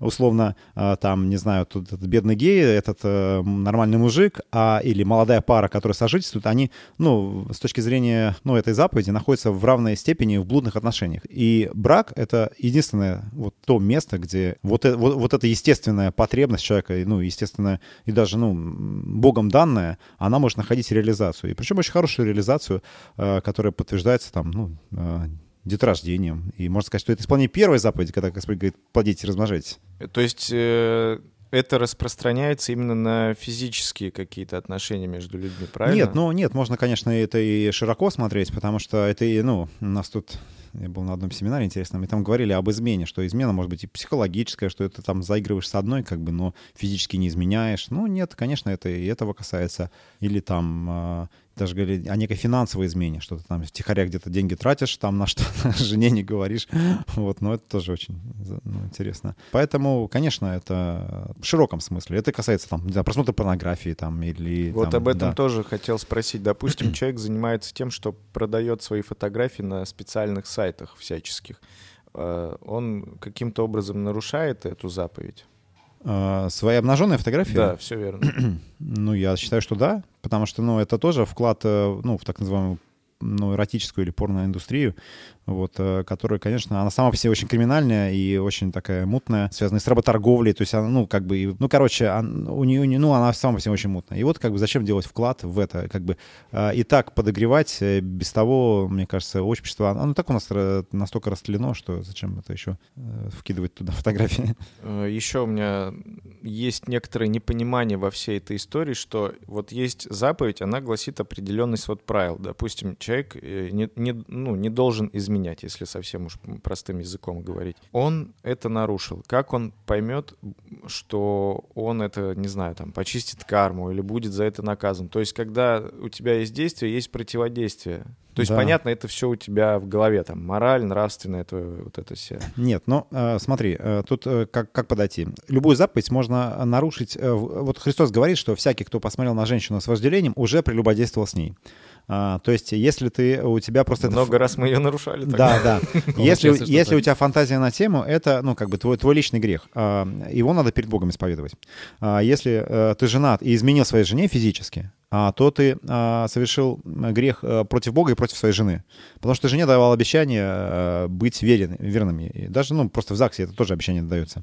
условно, э, там, не знаю, тут этот бедный гей, этот э, нормальный мужик, а, или молодая пара, которая сожительствует, они, ну, с точки зрения, ну, этой заповеди, находятся в равной степени в блудных отношениях. И брак — это единственное вот то место, где вот, э, вот, вот эта естественная потребность человека, ну, естественная и даже, ну, Богом данная, она может находить реализацию. И причем очень хорошую реализацию, которая подтверждается там, ну, деторождением. И можно сказать, что это исполнение первой заповеди, когда Господь говорит, плодитесь и размножайтесь. То есть э, это распространяется именно на физические какие-то отношения между людьми, правильно? Нет, ну нет, можно, конечно, это и широко смотреть, потому что это и, ну, у нас тут я был на одном семинаре интересном, и там говорили об измене, что измена может быть и психологическая, что это там заигрываешь с одной, как бы, но физически не изменяешь. Ну, нет, конечно, это и этого касается. Или там а, даже говорили о некой финансовой измене, что ты там втихаря где-то деньги тратишь, там на что жене не говоришь. Вот, но это тоже очень ну, интересно. Поэтому, конечно, это в широком смысле. Это касается там, не знаю, просмотра порнографии там или... Вот там, об этом да. тоже хотел спросить. Допустим, человек занимается тем, что продает свои фотографии на специальных сайтах всяческих. Э, он каким-то образом нарушает эту заповедь? А, свои обнаженные фотографии? Да, все верно. ну, я считаю, что да, потому что, ну, это тоже вклад, э, ну, в так называемую ну, эротическую или порноиндустрию, вот, э, которая, конечно, она сама по себе очень криминальная и очень такая мутная, связанная с работорговлей, то есть она, ну, как бы, ну, короче, у нее, ну, она сама по себе очень мутная. И вот, как бы, зачем делать вклад в это, как бы, э, и так подогревать, э, без того, мне кажется, общество, оно так у нас настолько растлено, что зачем это еще вкидывать туда фотографии. Еще у меня есть некоторое непонимание во всей этой истории, что вот есть заповедь, она гласит определенный свод правил. Допустим, человек не, не, ну, не должен изменить менять, если совсем уж простым языком говорить. Он это нарушил. Как он поймет, что он это, не знаю, там, почистит карму или будет за это наказан? То есть, когда у тебя есть действие, есть противодействие. То есть, да. понятно, это все у тебя в голове, там, мораль, нравственное, это, вот это все. Нет, ну, э, смотри, э, тут э, как, как подойти? Любую заповедь можно нарушить. Э, вот Христос говорит, что всякий, кто посмотрел на женщину с вожделением, уже прелюбодействовал с ней. А, то есть, если ты у тебя просто много это... раз мы ее нарушали. Тогда. Да, да. если если у тебя фантазия на тему, это ну как бы твой твой личный грех. А, его надо перед Богом исповедовать. А, если э, ты женат и изменил своей жене физически, то ты а, совершил грех а, против Бога и против своей жены. Потому что жене давал обещание а, быть верен, верными. И даже, ну, просто в ЗАГСе это тоже обещание дается.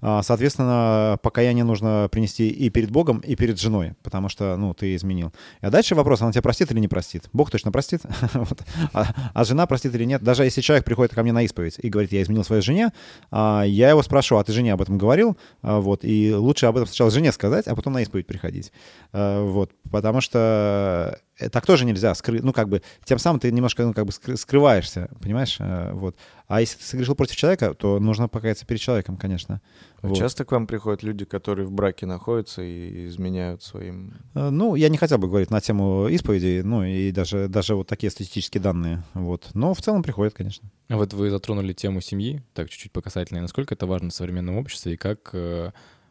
А, соответственно, покаяние нужно принести и перед Богом, и перед женой, потому что, ну, ты изменил. А дальше вопрос, она тебя простит или не простит? Бог точно простит, а, а жена простит или нет? Даже если человек приходит ко мне на исповедь и говорит, я изменил своей жене, а, я его спрошу, а ты жене об этом говорил? А, вот, и лучше об этом сначала жене сказать, а потом на исповедь приходить. А, вот, что э, так тоже нельзя скрыть, ну, как бы, тем самым ты немножко, ну, как бы скрываешься, понимаешь, э, вот. А если ты согрешил против человека, то нужно покаяться перед человеком, конечно. А вот. Часто к вам приходят люди, которые в браке находятся и изменяют своим... Э, ну, я не хотел бы говорить на тему исповеди, ну, и даже, даже вот такие статистические данные, вот. Но в целом приходят, конечно. Вот вы затронули тему семьи, так чуть-чуть по касательной. Насколько это важно в современном обществе и как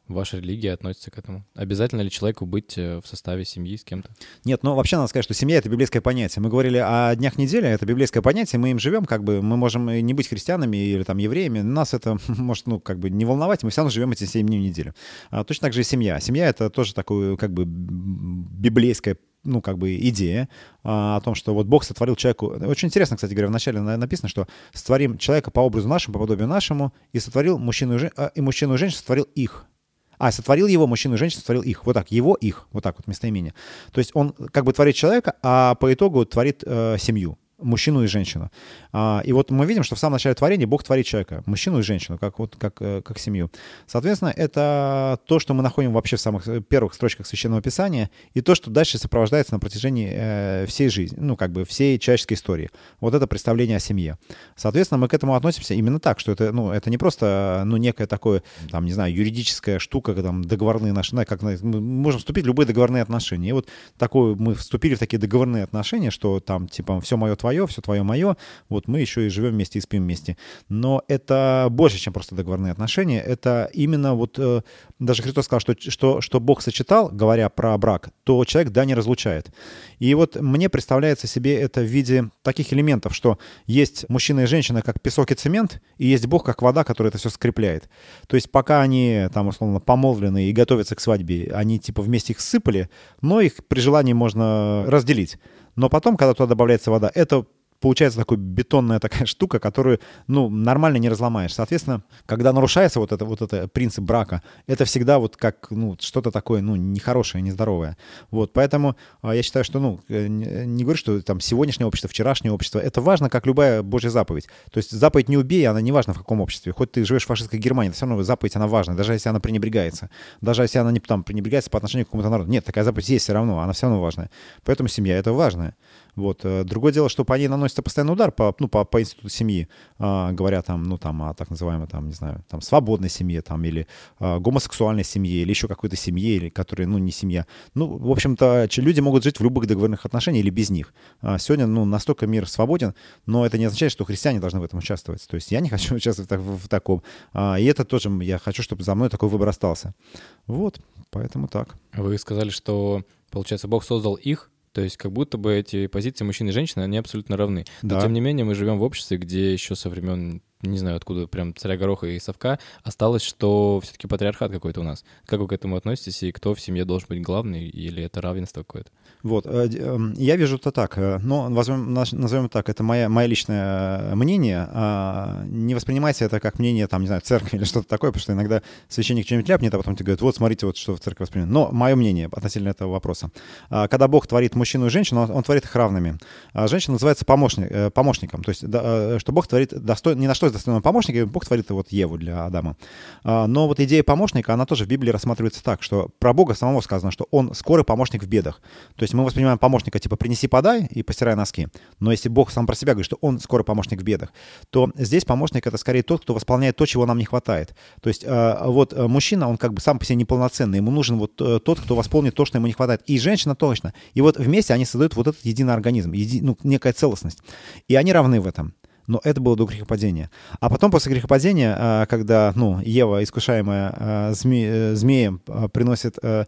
ваша религия относится к этому? Обязательно ли человеку быть э, в составе семьи с кем-то? Нет, ну вообще надо сказать, что семья — это библейское понятие. Мы говорили о днях недели, это библейское понятие, мы им живем, как бы мы можем не быть христианами или там евреями, нас это может, ну, как бы не волновать, мы все равно живем эти 7 дней в неделю. А, точно так же и семья. Семья — это тоже такое, как бы, библейское ну, как бы идея а, о том, что вот Бог сотворил человеку... Очень интересно, кстати говоря, вначале написано, что сотворим человека по образу нашему, по подобию нашему, и сотворил мужчину и, жен... А, и мужчину и женщину сотворил их. А, сотворил его, мужчину и женщину сотворил их. Вот так, его, их. Вот так вот, местоимение. То есть он как бы творит человека, а по итогу творит э, семью мужчину и женщину. А, и вот мы видим, что в самом начале творения Бог творит человека, мужчину и женщину, как, вот, как, э, как семью. Соответственно, это то, что мы находим вообще в самых э, первых строчках Священного Писания, и то, что дальше сопровождается на протяжении э, всей жизни, ну, как бы всей человеческой истории. Вот это представление о семье. Соответственно, мы к этому относимся именно так, что это, ну, это не просто, ну, некое такое, там, не знаю, юридическая штука, там, договорные отношения, как мы можем вступить в любые договорные отношения. И вот такое, мы вступили в такие договорные отношения, что там, типа, все мое твое, все твое мое, вот мы еще и живем вместе и спим вместе. Но это больше, чем просто договорные отношения. Это именно вот, э, даже Христос сказал, что, что, что Бог сочетал, говоря про брак, то человек, да, не разлучает. И вот мне представляется себе это в виде таких элементов, что есть мужчина и женщина как песок и цемент, и есть Бог как вода, которая это все скрепляет. То есть пока они там, условно, помолвлены и готовятся к свадьбе, они типа вместе их сыпали, но их при желании можно разделить. Но потом, когда туда добавляется вода, это получается такая бетонная такая штука, которую, ну, нормально не разломаешь. Соответственно, когда нарушается вот это, вот это принцип брака, это всегда вот как, ну, что-то такое, ну, нехорошее, нездоровое. Вот, поэтому а, я считаю, что, ну, э, не, говорю, что там сегодняшнее общество, вчерашнее общество, это важно, как любая Божья заповедь. То есть заповедь «не убей», она не важна в каком обществе. Хоть ты живешь в фашистской Германии, все равно заповедь, она важна, даже если она пренебрегается. Даже если она не там пренебрегается по отношению к какому-то народу. Нет, такая заповедь есть все равно, она все равно важная. Поэтому семья — это важная. Вот. Э, другое дело, что по ней наносится постоянный удар по, ну, по, по институту семьи, э, говоря там, ну, там, о так называемой, там, не знаю, там, свободной семье, там, или э, гомосексуальной семье, или еще какой-то семье, или которая, ну, не семья. Ну, в общем-то, люди могут жить в любых договорных отношениях или без них. А сегодня, ну, настолько мир свободен, но это не означает, что христиане должны в этом участвовать. То есть я не хочу участвовать в, в таком. А, и это тоже, я хочу, чтобы за мной такой выбор остался. Вот, поэтому так. Вы сказали, что, получается, Бог создал их, то есть как будто бы эти позиции мужчины и женщины, они абсолютно равны. Но Да. тем не менее мы живем в обществе, где еще со времен, не знаю откуда, прям царя Гороха и Совка, осталось, что все-таки патриархат какой-то у нас. Как вы к этому относитесь, и кто в семье должен быть главный, или это равенство какое-то? Вот, э, эм, я вижу это так, э, но назовем это так, это моя, мое личное э, мнение. а, Не воспринимайте это как мнение, там, не знаю, церкви или что-то такое, потому что иногда священник что-нибудь ляпнет, а потом тебе говорят, вот, смотрите, вот что в церкви воспринимает. Но мое мнение относительно этого вопроса. А, Когда Бог творит мужчину и женщину, он, творит их равными. А Женщина называется помощник, э, помощником, то есть, э, что Бог творит достой, не на что достойного помощника, Бог творит вот Еву для Адама. А, Но вот идея помощника, она тоже в Библии рассматривается так, что про Бога самого сказано, что он скорый помощник в бедах. То есть мы воспринимаем помощника типа «принеси, подай» и «постирай носки». Но если Бог сам про себя говорит, что он скорый помощник в бедах, то здесь помощник — это скорее тот, кто восполняет то, чего нам не хватает. То есть э, вот э, мужчина, он как бы сам по себе неполноценный, ему нужен вот э, тот, кто восполнит то, что ему не хватает. И женщина точно. И вот вместе они создают вот этот единый организм, еди- ну, некая целостность. И они равны в этом. Но это было до грехопадения. А потом, после грехопадения, а, когда ну, Ева, искушаемая а, зме- э, змеем, приносит э,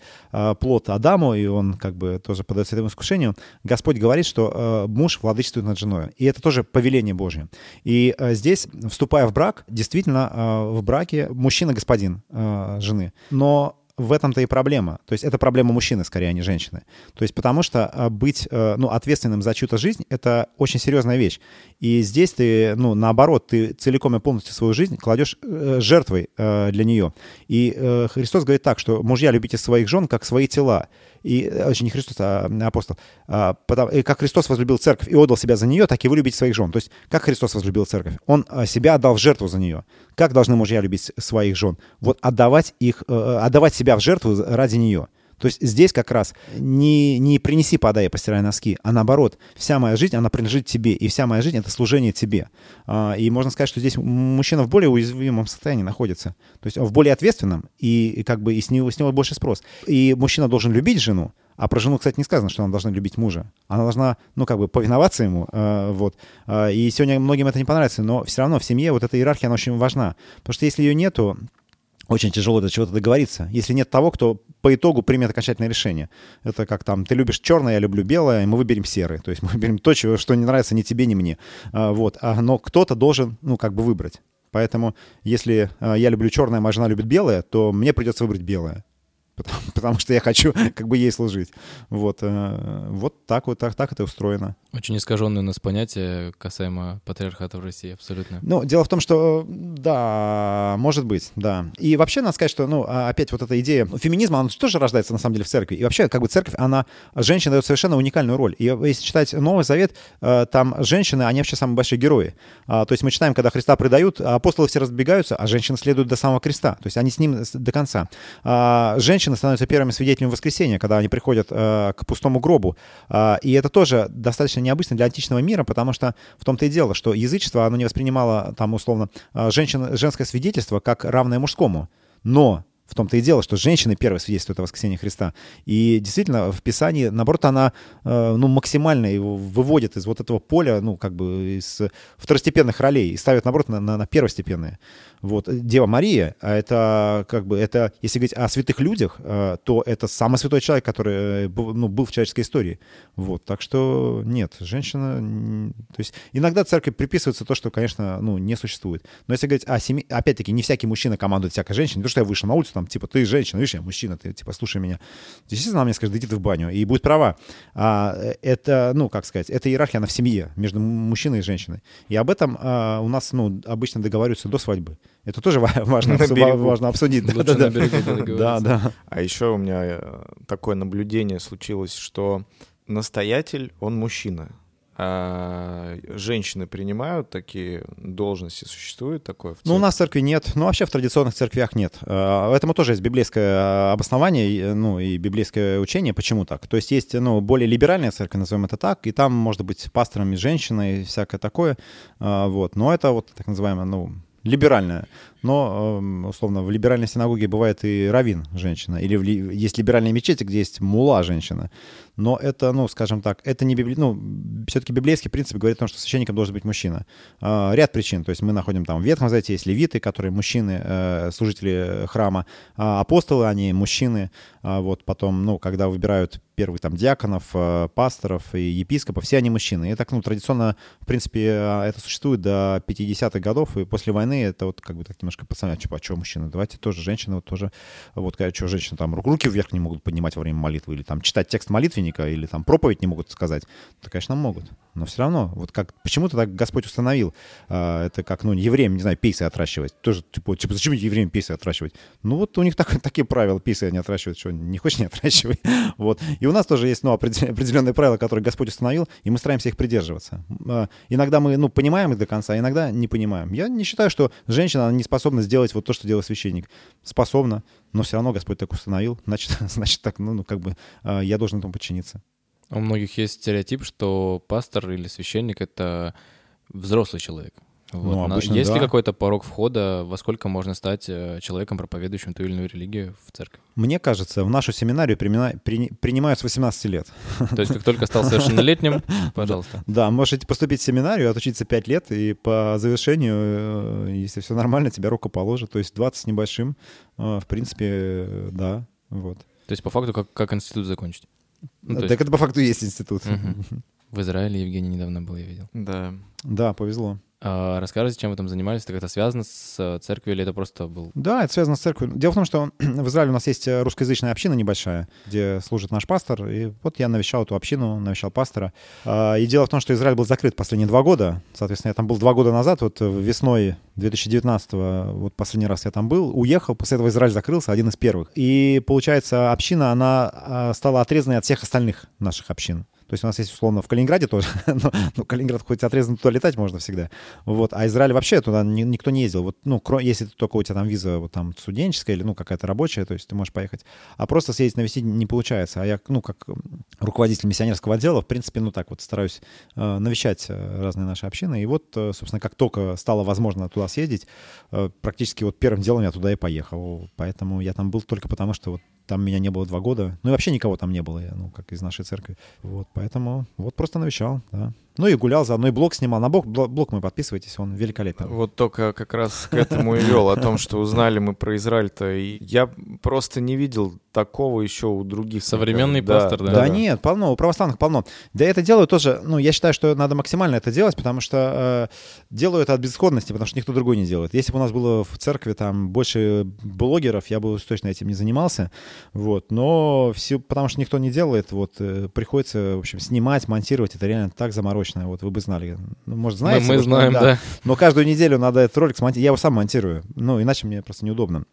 плод Адаму, и он как бы тоже подается этому искушению, Господь говорит, что э, муж владычествует над женой. И это тоже повеление Божье. И э, здесь, вступая в брак, действительно, э, в браке мужчина господин э, жены. Но в этом-то и проблема. То есть это проблема мужчины, скорее, а не женщины. То есть потому что а, быть э, ну, ответственным за чью-то жизнь — это очень серьезная вещь. И здесь ты, ну, наоборот, ты целиком и полностью свою жизнь кладешь э, жертвой э, для нее. И Христос говорит так, что мужья любите своих жен, как свои тела. И, очень не Христос, а апостол. А, и как Христос возлюбил церковь и отдал себя за нее, так и вы любите своих жен. То есть как Христос возлюбил церковь? Он а, себя отдал в жертву за нее. Как должны мужья любить своих жен? Вот отдавать их, э, отдавать себя в жертву ради нее. То есть здесь как раз не, не принеси, подай, и постирай носки, а наоборот, вся моя жизнь, она принадлежит тебе, и вся моя жизнь — это служение тебе. А, И можно сказать, что здесь мужчина в более уязвимом состоянии находится, то есть в более ответственном, и как бы и с него, с него больше спрос. И мужчина должен любить жену, а про жену, кстати, не сказано, что она должна любить мужа. Она должна, ну, как бы повиноваться ему. э, вот. Э, и сегодня многим это не понравится, но все равно в семье вот эта иерархия, она очень важна. Потому что если ее нету, очень тяжело до чего-то договориться, если нет того, кто по итогу примет окончательное решение. Это как там, ты любишь черное, я люблю белое, и мы выберем серый. То есть мы выберем то, чего, что не нравится ни тебе, ни мне. А, вот. А, но кто-то должен, ну, как бы выбрать. Поэтому, если а, я люблю черное, моя жена любит белое, то мне придется выбрать белое. Потому, потому что я хочу как бы ей служить. Вот, э, вот так вот так, так это устроено. Очень искаженное у нас понятие касаемо патриархата в России, абсолютно. Ну, дело в том, что да, может быть, да. И вообще надо сказать, что, ну, а, опять вот эта идея феминизма, она тоже рождается на самом деле в церкви. И вообще, как бы церковь, она женщине дает совершенно уникальную роль. И если читать Новый Завет, э, там женщины, они вообще самые большие герои. А, То есть мы читаем, когда Христа предают, апостолы все разбегаются, а женщины следуют до самого креста. То есть они с ним до конца. А, Женщины становятся первыми свидетелями воскресения, когда они приходят э, к пустому гробу. И это тоже достаточно необычно для античного мира, потому что в том-то и дело, что язычество, оно не воспринимало там условно а, женщин, женское свидетельство как равное мужскому. Но в том-то и дело, что женщины первые свидетельствуют о воскресении Христа. И действительно, в Писании, наоборот, она э, ну, максимально его выводит из вот этого поля, ну, как бы из второстепенных ролей и ставит, наоборот, на, на, на первостепенные. Вот. Дева Мария, а это как бы, это, если говорить о святых людях, э, то это самый святой человек, который э, ну, был в человеческой истории. Вот. Так что нет, женщина... То есть иногда церковь приписывается то, что, конечно, ну, не существует. Но если говорить о семье, опять-таки, не всякий мужчина командует всякой женщиной. Не то, что я вышел на улицу, там, типа, ты женщина, видишь, я мужчина, ты, типа, слушай меня. Естественно, она мне скажет, иди ты в баню. И будет права. А, это, ну, как сказать, это иерархия, она в семье, между мужчиной и женщиной. И об этом а, у нас, ну, обычно договариваются до свадьбы. Это тоже ва- важно, важно обсудить. Лучше Да, на да. Да, да. А еще у меня э, такое наблюдение случилось, что настоятель, он мужчина, А женщины принимают такие должности? Существует такое в Ну, у нас в церкви нет. Ну, вообще в традиционных церквях нет. А, Этому тоже есть библейское обоснование, и, ну, и библейское учение. Почему так? То есть есть, ну, более либеральная церковь, назовем это так, и там может быть пасторами женщина и всякое такое. А, Вот. Но это вот так называемое, ну, либеральная. Но, эм, условно, в либеральной синагоге бывает и равин женщина, или ли- есть либеральные мечети, где есть мула женщина. Но это, ну, скажем так, это не библи... ну, все-таки библейский принцип говорит о том, что священником должен быть мужчина. А, Ряд причин. То есть мы находим там в Ветхом Завете есть левиты, которые мужчины, э, служители храма, А апостолы, они мужчины. А Вот потом, ну, когда выбирают первых там диаконов, э, пасторов и епископов, все они мужчины. И так, ну, традиционно, в принципе, э, это существует до 50-х годов, и после войны это вот как бы так немножко пацаны, а что, а что мужчины? Давайте тоже женщины, вот тоже, вот, когда что, женщины там ру- руки вверх не могут поднимать во время молитвы, или там читать текст молитвенника, или там проповедь не могут сказать. То, конечно, могут. Но все равно, вот как, почему-то так Господь установил. А, это как, ну, евреям, не знаю, пейсы отращивать. Тоже, типа, типа зачем евреям пейсы отращивать? Ну, вот у них так, такие правила, пейсы они отращивают, что не хочешь, не отращивай. Вот. И у нас тоже есть, ну, определен- определенные правила, которые Господь установил, и мы стараемся их придерживаться. А, Иногда мы, ну, понимаем их до конца, а иногда не понимаем. Я не считаю, что женщина она не способна сделать вот то, что делает священник. Способна, но все равно Господь так установил, значит, значит так, ну, ну, как бы а, я должен этому подчиниться. У многих есть стереотип, что пастор или священник — это взрослый человек. Вот. Ну, обычно есть ли да. какой-то порог входа, во сколько можно стать э, человеком, проповедующим ту или иную религию в церковь? Мне кажется, в нашу семинарию примина- при- принимают с 18 лет. То есть как только стал совершеннолетним, пожалуйста. Да, можете поступить в семинарию, отучиться 5 лет, и по завершению, э, если все нормально, тебя руку положат. То есть 20 с небольшим, э, в принципе, да, вот. То есть по факту как, как институт закончить? Ну, так есть- это по факту есть институт. В Израиле Евгений недавно был, я видел. Да. Да, повезло. А расскажите, чем вы там занимались? Это как-то связано с э, церковью или это просто был... Да, это связано с церковью. Дело в том, что в Израиле у нас есть э, русскоязычная община небольшая, где служит наш пастор. И вот я навещал эту общину, навещал пастора. А, И дело в том, что Израиль был закрыт последние два года. Соответственно, я там был два года назад, вот э, весной 2019 вот последний раз я там был, уехал, после этого Израиль закрылся, один из первых. И получается, община, она а, стала отрезанной от всех остальных наших общин. То есть у нас есть, условно, в Калининграде тоже, но, но Калининград хоть отрезан, туда летать можно всегда. Вот. А Израиль вообще туда ни- никто не ездил. Вот, ну, кро- если только у тебя там виза вот там студенческая или, ну, какая-то рабочая, то есть ты можешь поехать. А просто съездить навестить не получается. А я, ну, как руководитель миссионерского отдела, в принципе, ну, так вот стараюсь э, навещать э, разные наши общины. И вот, э, собственно, как только стало возможно туда съездить, э, практически вот первым делом я туда и поехал. Поэтому я там был только потому, что вот там меня не было два года. Ну и вообще никого там не было, я, ну, как из нашей церкви. Вот, поэтому вот просто навещал, да. Ну и гулял заодно, и блог снимал. На блог, блог, блог мы подписывайтесь, он великолепен. Вот только как раз к этому и вел, о том, что узнали мы про Израиль-то. И я просто не видел такого еще у других. Современный Да, пастор, да? Да, нет, полно, у православных полно. Да это делают тоже, ну, я считаю, что надо максимально это делать, потому что э, делаю это от безысходности, потому что никто другой не делает. Если бы у нас было в церкви там больше блогеров, я бы точно этим не занимался, вот, но все, потому что никто не делает, вот, э, приходится, в общем, снимать, монтировать, это реально так заморочено, вот, вы бы знали. Ну, может, знаете? мы, мы знаем, да. но каждую неделю надо этот ролик смонтировать. Я его сам монтирую. Ну, иначе мне просто неудобно.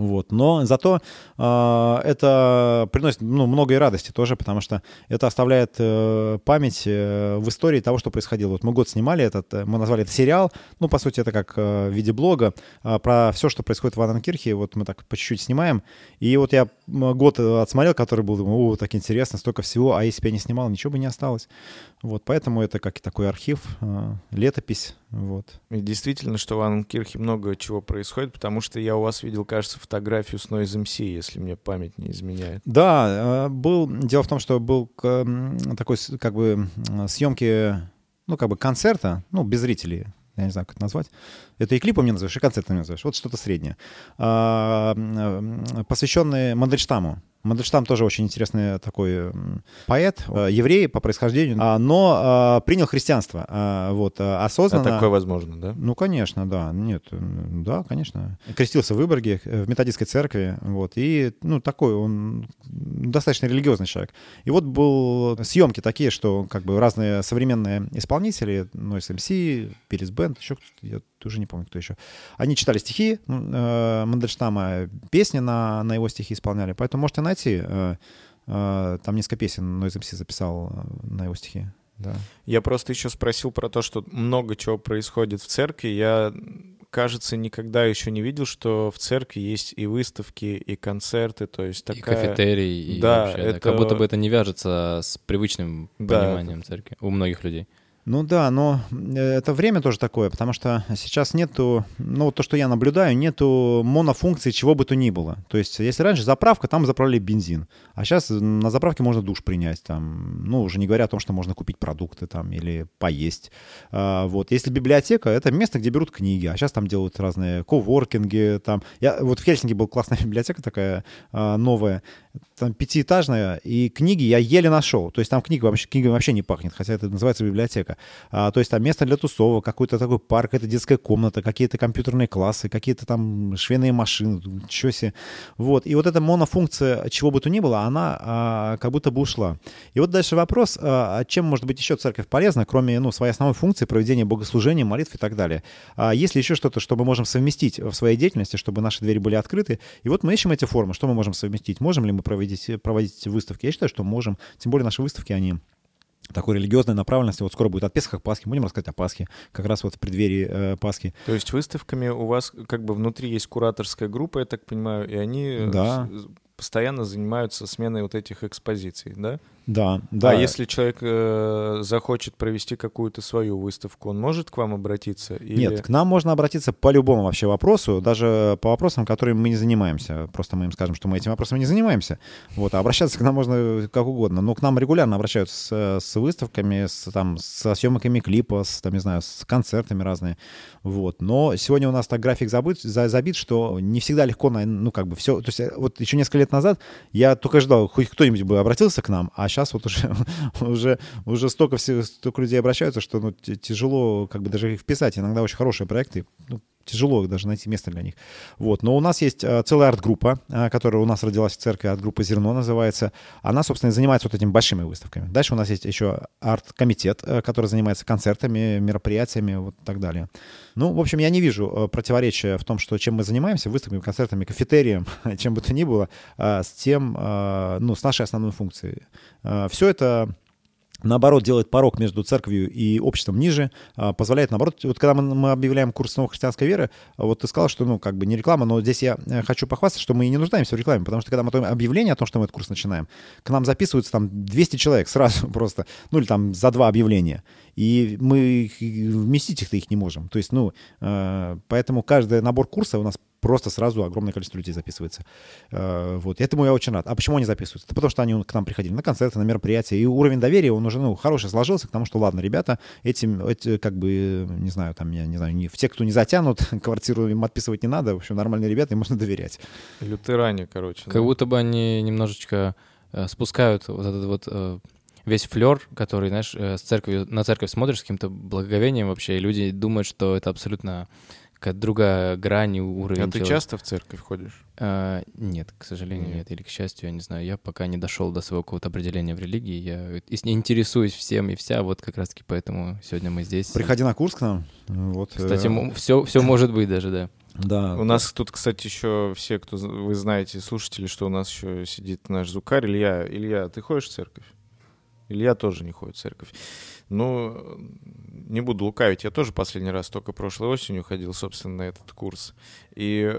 Вот. Но зато э, это приносит ну, много и радости тоже, потому что это оставляет э, память э, в истории того, что происходило. Вот мы год снимали этот, э, мы назвали это сериал, ну, по сути, это как э, в виде блога, э, про все, что происходит в Ананкирхе, вот мы так по чуть-чуть снимаем. И вот я м, год э, отсмотрел, который был, думаю, о, так интересно, столько всего, а если бы я не снимал, ничего бы не осталось. Вот, поэтому это как и такой архив, э, летопись, вот. И действительно, что в Анненкирхе много чего происходит, потому что я у вас видел, кажется, фотографию с Noise MC, если мне память не изменяет. Да, э, был. Дело в том, что был такой как бы съемки, ну как бы концерта, ну без зрителей, я не знаю, как это назвать. Это и клипом не называешь, и концертом не называешь. Вот что-то среднее. А, м, Посвященный Мандельштаму. Мандельштам тоже очень интересный такой поэт, э, еврей по происхождению, а, но а, принял христианство. а, Вот, а, А осознанно. такое возможно, да? Ну, конечно, да. Нет, да, конечно. Крестился в Выборге, э, в методистской церкви, вот, и, ну, такой он достаточно религиозный человек. И вот был съемки такие, что как бы разные современные исполнители, ну, SMC, Перес Бенд, еще кто-то, я тоже не помню, кто еще. Они читали стихи ну, э, Мандельштама, песни на, на его стихи исполняли, поэтому можете найти. э, э, Там несколько песен Noise MC записал э, на его стихи. Да. Я просто еще спросил про то, что много чего происходит в церкви. Я, кажется, никогда еще не видел, что в церкви есть и выставки, и концерты, то есть И такая... кафетерий, и Да, вообще, да. это- Как будто бы это не вяжется с привычным Да, пониманием церкви у многих людей. Ну да, но э, это время тоже такое, потому что сейчас нету, ну вот то, что я наблюдаю, нету монофункции чего бы то ни было. То есть если раньше заправка, там заправляли бензин, а сейчас на заправке можно душ принять, там, ну уже не говоря о том, что можно купить продукты там или поесть. А, вот. Если библиотека, это место, где берут книги, а сейчас там делают разные коворкинги, там. Я, вот в Хельсинки была классная библиотека такая а, новая, там пятиэтажная, и книги я еле нашел. То есть там книга вообще, книгами вообще не пахнет, хотя это называется библиотека. А, то есть там место для тусовок, какой-то такой парк, это детская комната, какие-то компьютерные классы, какие-то там швейные машины, ничего себе. Вот. И вот эта монофункция чего бы то ни было, она а, как будто бы ушла. И вот дальше вопрос, а, а чем может быть еще церковь полезна, кроме ну, своей основной функции проведения богослужения, молитв и так далее. А есть ли еще что-то, что мы можем совместить в своей деятельности, чтобы наши двери были открыты? И вот мы ищем эти формы, что мы можем совместить. Можем ли мы проводить, проводить выставки? Я считаю, что можем. Тем более наши выставки, они такой религиозной направленности. Вот скоро будет от Песха к Пасхе. Будем рассказать о Пасхе, как раз вот в преддверии э, Пасхи. То есть выставками у вас как бы внутри есть кураторская группа, я так понимаю, и они э, Да. постоянно занимаются сменой вот этих экспозиций, да? Да, да. А если человек э, захочет провести какую-то свою выставку, он может к вам обратиться? Или... Нет, к нам можно обратиться по любому вообще вопросу, даже по вопросам, которыми мы не занимаемся. Просто мы им скажем, что мы этими вопросами не занимаемся. Вот, а обращаться к нам можно как угодно. Но к нам регулярно обращаются с, с выставками, с, там, со съемками клипа, с, там, не знаю, с концертами разные. Вот. Но сегодня у нас так график забыт, за- забит, что не всегда легко, ну, как бы все. То есть э, вот еще несколько лет назад я только ждал, хоть кто-нибудь бы обратился к нам, а сейчас вот уже, уже, уже столько, все, столько людей обращаются, что ну, тяжело как бы даже их вписать. Иногда очень хорошие проекты, ну, тяжело даже найти место для них. Вот. Но у нас есть э, целая арт-группа, э, которая у нас родилась в церкви, арт-группа «Зерно» называется. Она, собственно, занимается вот этими большими выставками. Дальше у нас есть еще арт-комитет, э, который занимается концертами, мероприятиями, вот так далее. Ну, в общем, я не вижу противоречия в том, что чем мы занимаемся, выставками, концертами, кафетерием, чем бы то ни было, э, с тем, ну, с нашей основной функцией. Все это наоборот, делает порог между церковью и обществом ниже, а, позволяет, наоборот, вот когда мы, мы объявляем курс новой христианской веры, вот ты сказал, что, ну, как бы не реклама, но здесь я э, хочу похвастаться, что мы и не нуждаемся в рекламе, потому что когда мы объявление о том, что мы этот курс начинаем, к нам записываются там 200 человек сразу просто, ну, или там за два объявления, и мы вместить их-то их не можем. То есть, ну, э, поэтому каждый набор курса у нас просто сразу огромное количество людей записывается. Э, Вот. И этому я очень рад. А почему они записываются? Это потому что они к нам приходили на концерты, на мероприятия. И уровень доверия, он уже, ну, хороший сложился к тому, что, ладно, ребята, этим, эти, как бы, не знаю, там, я не знаю, не, в те, кто не затянут, квартиру им отписывать не надо. В общем, нормальные ребята, им можно доверять. Лютеране, короче. Как да. будто бы они немножечко э, спускают вот этот вот э, весь флер, который, знаешь, э, с церковью, на церковь смотришь с каким-то благоговением вообще, и люди думают, что это абсолютно какая-то другая грань и уровень. А ты часто в церковь ходишь? А, нет, к сожалению, Нет. нет. Или к счастью, я не знаю. Я пока не дошел до своего какого-то определения в религии. Я интересуюсь всем и вся. Вот как раз-таки поэтому сегодня мы здесь. Приходи на курс к нам. Вот, Кстати, э, все, все может быть даже, да. да. У нас тут, кстати, еще все, кто вы знаете, слушатели, что у нас еще сидит наш зукарь Илья. Илья, ты ходишь в церковь? Илья тоже не ходит в церковь. Ну, не буду лукавить, я тоже последний раз только прошлой осенью ходил, собственно, на этот курс. И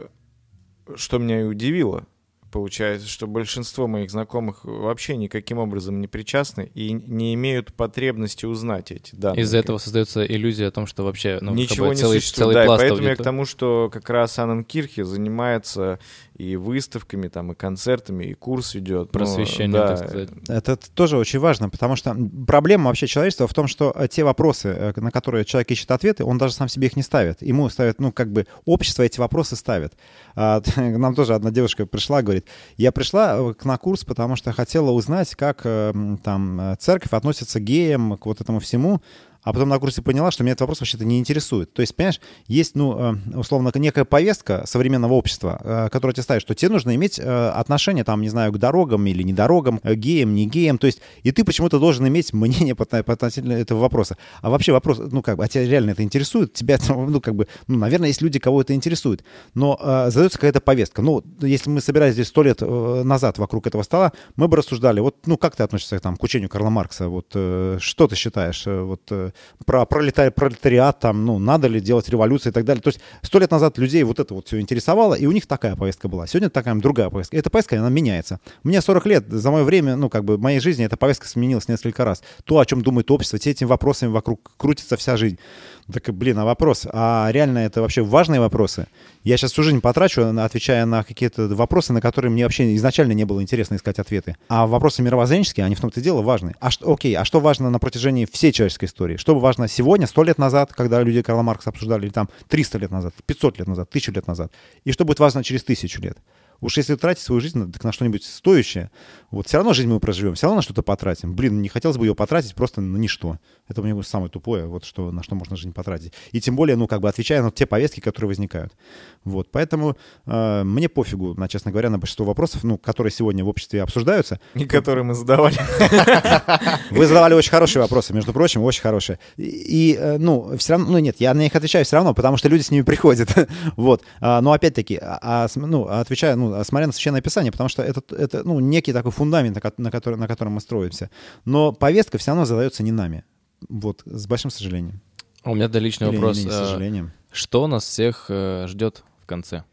что меня и удивило, получается, что большинство моих знакомых вообще никаким образом не причастны и не имеют потребности узнать эти данные. Из-за этого создается иллюзия о том, что вообще ну, как Ничего бы не целый, существует. целый да, и пласт поэтому я к тому, что как раз Аннен Кирхе занимается и выставками, там, и концертами, и курс ведет. Ну, Просвещением, да, так сказать. Это тоже очень важно, потому что проблема вообще человечества в том, что э, те вопросы, э, на которые человек ищет ответы, он даже сам себе их не ставит. Ему ставит, ну, как бы общество эти вопросы ставит. А, нам тоже одна девушка пришла, говорит, я пришла э, на курс, потому что хотела узнать, как э, там э, церковь относится к геям, к вот этому всему. А потом на курсе поняла, что меня этот вопрос вообще-то не интересует. То есть, понимаешь, есть, ну, э, условно, некая повестка современного общества, э, которая тебе ставит, что тебе нужно иметь э, отношение, там, не знаю, к дорогам или не дорогам, геям, не геям, то есть, и ты почему-то должен иметь мнение относительно этого вопроса. А вообще вопрос, ну, как бы, а тебя реально это интересует? Тебя, ну, как бы, ну, наверное, есть люди, кого это интересует, но э, задается какая-то повестка. Ну, если мы собирались здесь сто лет назад вокруг этого стола, мы бы рассуждали, вот, ну, как ты относишься там, к учению Карла Маркса, вот, э, что ты считаешь, вот, про пролетари, пролетариат, там, ну, надо ли делать революцию и так далее. То есть сто лет назад людей вот это вот все интересовало, и у них такая повестка была. Сегодня такая другая повестка. Эта повестка, она меняется. Мне 40 лет, за мое время, ну, как бы, в моей жизни эта повестка сменилась несколько раз. То, о чем думает общество, те этими вопросами вокруг крутится вся жизнь. Так, блин, а вопрос, а реально это вообще важные вопросы? Я сейчас всю жизнь потрачу, отвечая на какие-то вопросы, на которые мне вообще изначально не было интересно искать ответы. А вопросы мировоззренческие, они в том-то и дело важны. А что, окей, а что важно на протяжении всей человеческой истории? Что важно сегодня, сто лет назад, когда люди Карла Маркса обсуждали, или там 300 лет назад, 500 лет назад, 1000 лет назад? И что будет важно через тысячу лет? Уж если тратить свою жизнь так на что-нибудь стоящее, вот все равно жизнь мы проживем, все равно на что-то потратим. Блин, не хотелось бы ее потратить просто на ничто. Это мне самое тупое, вот что, на что можно жизнь потратить. И тем более, ну, как бы отвечая на те повестки, которые возникают. Вот, поэтому э, мне пофигу, на, честно говоря, на большинство вопросов, ну, которые сегодня в обществе обсуждаются. И которые мы задавали. Вы задавали очень хорошие вопросы, между прочим, очень хорошие. И, э, ну, все равно, ну, нет, я на них отвечаю все равно, потому что люди с ними приходят. вот. А, но опять-таки, а, ну, отвечаю, ну, ну, смотря на Священное Писание, потому что это, это ну, некий такой фундамент, на, который, на котором мы строимся. Но повестка все равно задается не нами. Вот, с большим сожалением. А у меня да личный Или вопрос. Не, не, с сожалением. Что нас всех э, ждет в конце?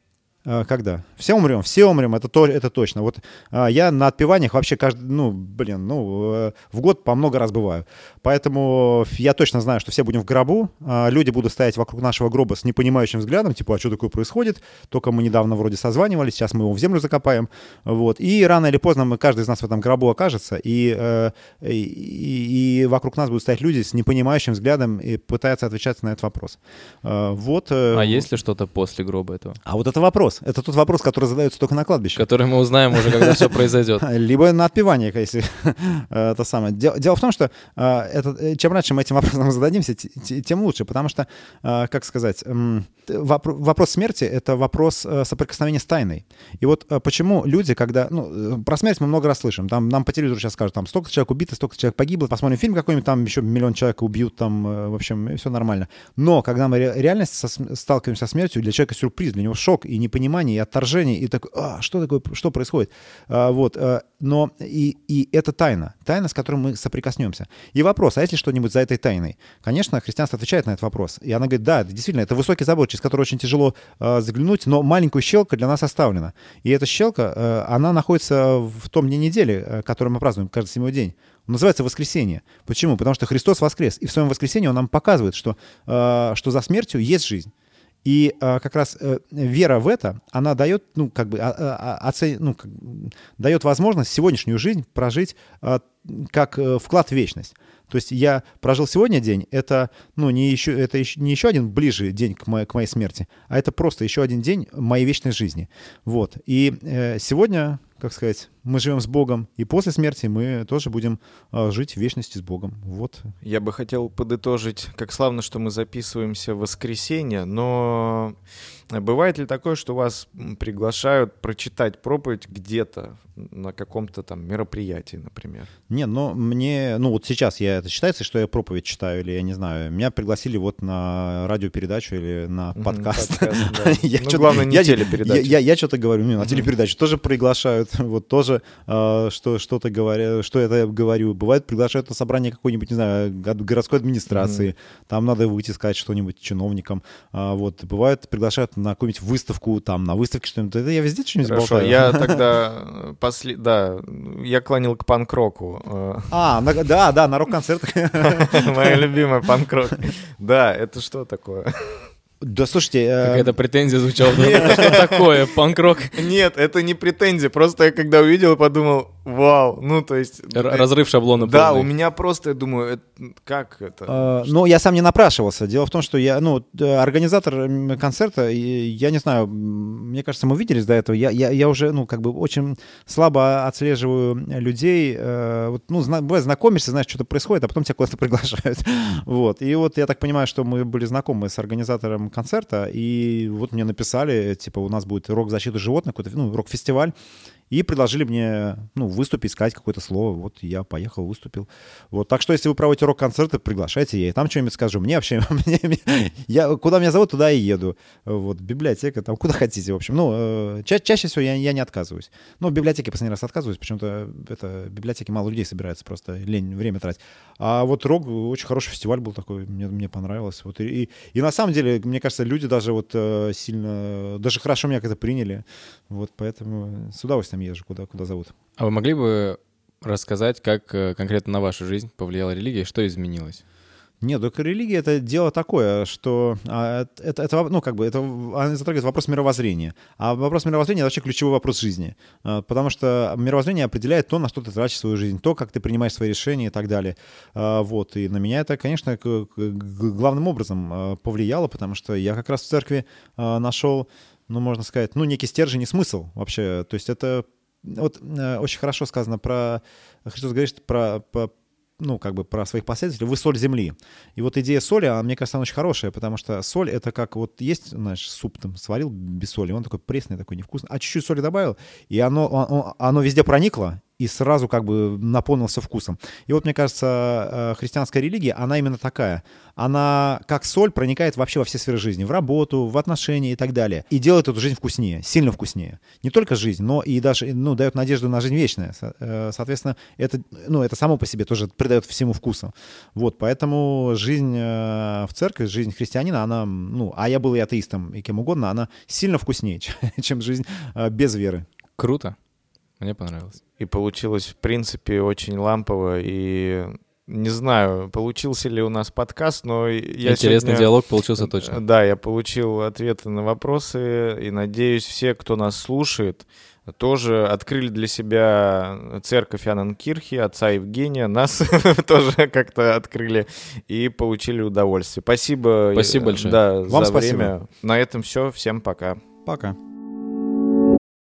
А, когда? Все умрем, все умрем, это, то, это точно. Вот а, я на отпеваниях вообще каждый, ну, блин, ну, э, в год по много раз бываю. Поэтому я точно знаю, что все будем в гробу, а, люди будут стоять вокруг нашего гроба с непонимающим взглядом, типа, а что такое происходит? Только мы недавно вроде созванивались, сейчас мы его в землю закопаем. Вот. И рано или поздно мы, каждый из нас в этом гробу окажется, и, э, и, и вокруг нас будут стоять люди с непонимающим взглядом и пытаются отвечать на этот вопрос. Вот. Э, а есть ли что-то после гроба этого? А вот это вопрос вопрос. Это тот вопрос, который задается только на кладбище. Который мы узнаем уже, когда все произойдет. Либо на отпевание, если это самое. Дело в том, что э, э, чем раньше мы этим вопросом зададимся, тем лучше, потому что, э, как сказать, вопрос смерти — это вопрос соприкосновения с тайной. И вот почему люди, когда... Ну, про смерть мы много раз слышим. Там, нам по телевизору сейчас скажут, там, столько человек убито, столько человек погибло, посмотрим фильм какой-нибудь, там еще миллион человек убьют, там, в общем, все нормально. Но когда мы реально сталкиваемся со смертью, для человека сюрприз, для него шок и непонимание непонимание и отторжение, и такой, а, что такое, что происходит? А, вот, а, но и, и это тайна, тайна, с которой мы соприкоснемся. И вопрос, а если что-нибудь за этой тайной? Конечно, христианство отвечает на этот вопрос. И она говорит, да, действительно, это высокий забор, через который очень тяжело а, заглянуть, но маленькую щелка для нас оставлена. И эта щелка, а, она находится в том дне недели, который мы празднуем каждый седьмой день. Называется воскресенье. Почему? Потому что Христос воскрес. И в своем воскресенье он нам показывает, что, э, что за смертью есть жизнь. И а, как раз а, вера в это, она дает, ну, как бы, а, а, оцен... ну, как... дает возможность сегодняшнюю жизнь прожить а, как а, вклад в вечность. То есть я прожил сегодня день, это, ну, не еще, это еще, не еще один ближе день к моей, к моей смерти, а это просто еще один день моей вечной жизни. Вот. И э, сегодня, как сказать, мы живем с Богом, и после смерти мы тоже будем э, жить в вечности с Богом. Вот. Я бы хотел подытожить, как славно, что мы записываемся в воскресенье, но Бывает ли такое, что вас приглашают прочитать проповедь где-то на каком-то там мероприятии, например? Не, ну мне, ну вот сейчас я это считается, что я проповедь читаю или я не знаю. Меня пригласили вот на радиопередачу или на подкаст. Ну главное не телепередачу. Я что-то говорю, на телепередачу тоже приглашают, вот тоже а, что что-то говорю, что это говорю. Бывает приглашают на собрание какой-нибудь, не знаю, городской администрации. Там надо выйти сказать что-нибудь чиновникам. А, вот бывает приглашают на какую-нибудь выставку, там, на выставке что-нибудь. Это я везде что-нибудь Хорошо, болтаю. я тогда э, после... Да, я клонил к панк-року. Э. А, на... да, да, на рок-концертах. Моя любимая панк-рок. Да, это что такое? Да, слушайте... Э... Какая-то претензия звучала. Что такое, панк-рок? Нет, это не претензия. Просто я когда увидел, подумал, Вау, ну то есть... Р- Разрыв шаблона Да, полный. у меня просто, я думаю, это- как это? А, Ну, я сам не напрашивался. Дело в том, что я, ну, э, организатор концерта, я не знаю, мне кажется, мы виделись до этого. Я, я, я уже, ну, как бы очень слабо отслеживаю людей. Э, Вот, ну, зна- бывает, знакомишься, знаешь, что-то происходит, а потом тебя куда-то приглашают. Вот. И вот я так понимаю, что мы были знакомы с организатором концерта, и вот мне написали, типа, у нас будет рок защиты животных, какой-то, ну, рок-фестиваль. И предложили мне, ну, выступить, сказать какое-то слово. Вот я поехал, выступил. Вот, так что, если вы проводите рок-концерты, приглашайте, я и там что-нибудь скажу. Мне вообще, мне- я, куда меня зовут, туда и еду. Вот, библиотека, там, куда хотите, в общем. Ну, э, ча- чаще всего я, я не отказываюсь. Ну, в библиотеке последний раз отказываюсь, почему-то это, в библиотеке мало людей собирается, просто лень время тратить. А вот рок, очень хороший фестиваль был такой, мне, мне понравилось. Вот, и, и, и на самом деле, мне кажется, люди даже вот э, сильно, даже хорошо меня как-то приняли. Вот, поэтому с удовольствием езжу, куда, куда зовут. А вы могли бы рассказать, как э, конкретно на вашу жизнь повлияла религия, что изменилось? Нет, только религия это дело такое, что а, это, это, ну, как бы, это она затрагивает вопрос мировоззрения. А вопрос мировоззрения это вообще ключевой вопрос жизни. А, Потому что мировоззрение определяет то, на что ты тратишь свою жизнь, то, как ты принимаешь свои решения и так далее. А, Вот. И на меня это, конечно, главным образом повлияло, потому что я как раз в церкви нашел, ну, можно сказать, ну, некий стержень и смысл вообще. То есть это вот э, очень хорошо сказано про Христос говорит про, по- ну, как бы про своих последователей, вы соль земли. И вот идея соли, она, мне кажется, она очень хорошая, потому что соль — это как вот есть, знаешь, суп там сварил без соли, он такой пресный, такой невкусный, а чуть-чуть соли добавил, и оно, оно, оно везде проникло, и сразу как бы наполнился вкусом. И вот, мне кажется, э, христианская религия, она именно такая. Она, как соль, проникает вообще во все сферы жизни. В работу, в отношения и так далее. И делает эту жизнь вкуснее, сильно вкуснее. Не только жизнь, но и даже, ну, дает надежду на жизнь вечную. Со- э, Соответственно, это, ну, это само по себе тоже придает всему вкусу. Вот, поэтому жизнь э, в церкви, жизнь христианина, она, ну, а я был и атеистом, и кем угодно, она сильно вкуснее, чем- жизнь без веры. Круто. Мне понравилось. И получилось, в принципе, очень лампово. И не знаю, получился ли у нас подкаст, но я Интересный сегодня- диалог получился точно. Да, я получил ответы на вопросы, и надеюсь, все, кто нас слушает, тоже открыли для себя церковь Ананкирхи, отца Евгения, нас тоже как-то открыли и получили удовольствие. Спасибо. Спасибо э, большое. Да, Вам за спасибо. время. На этом все. Всем пока. Пока.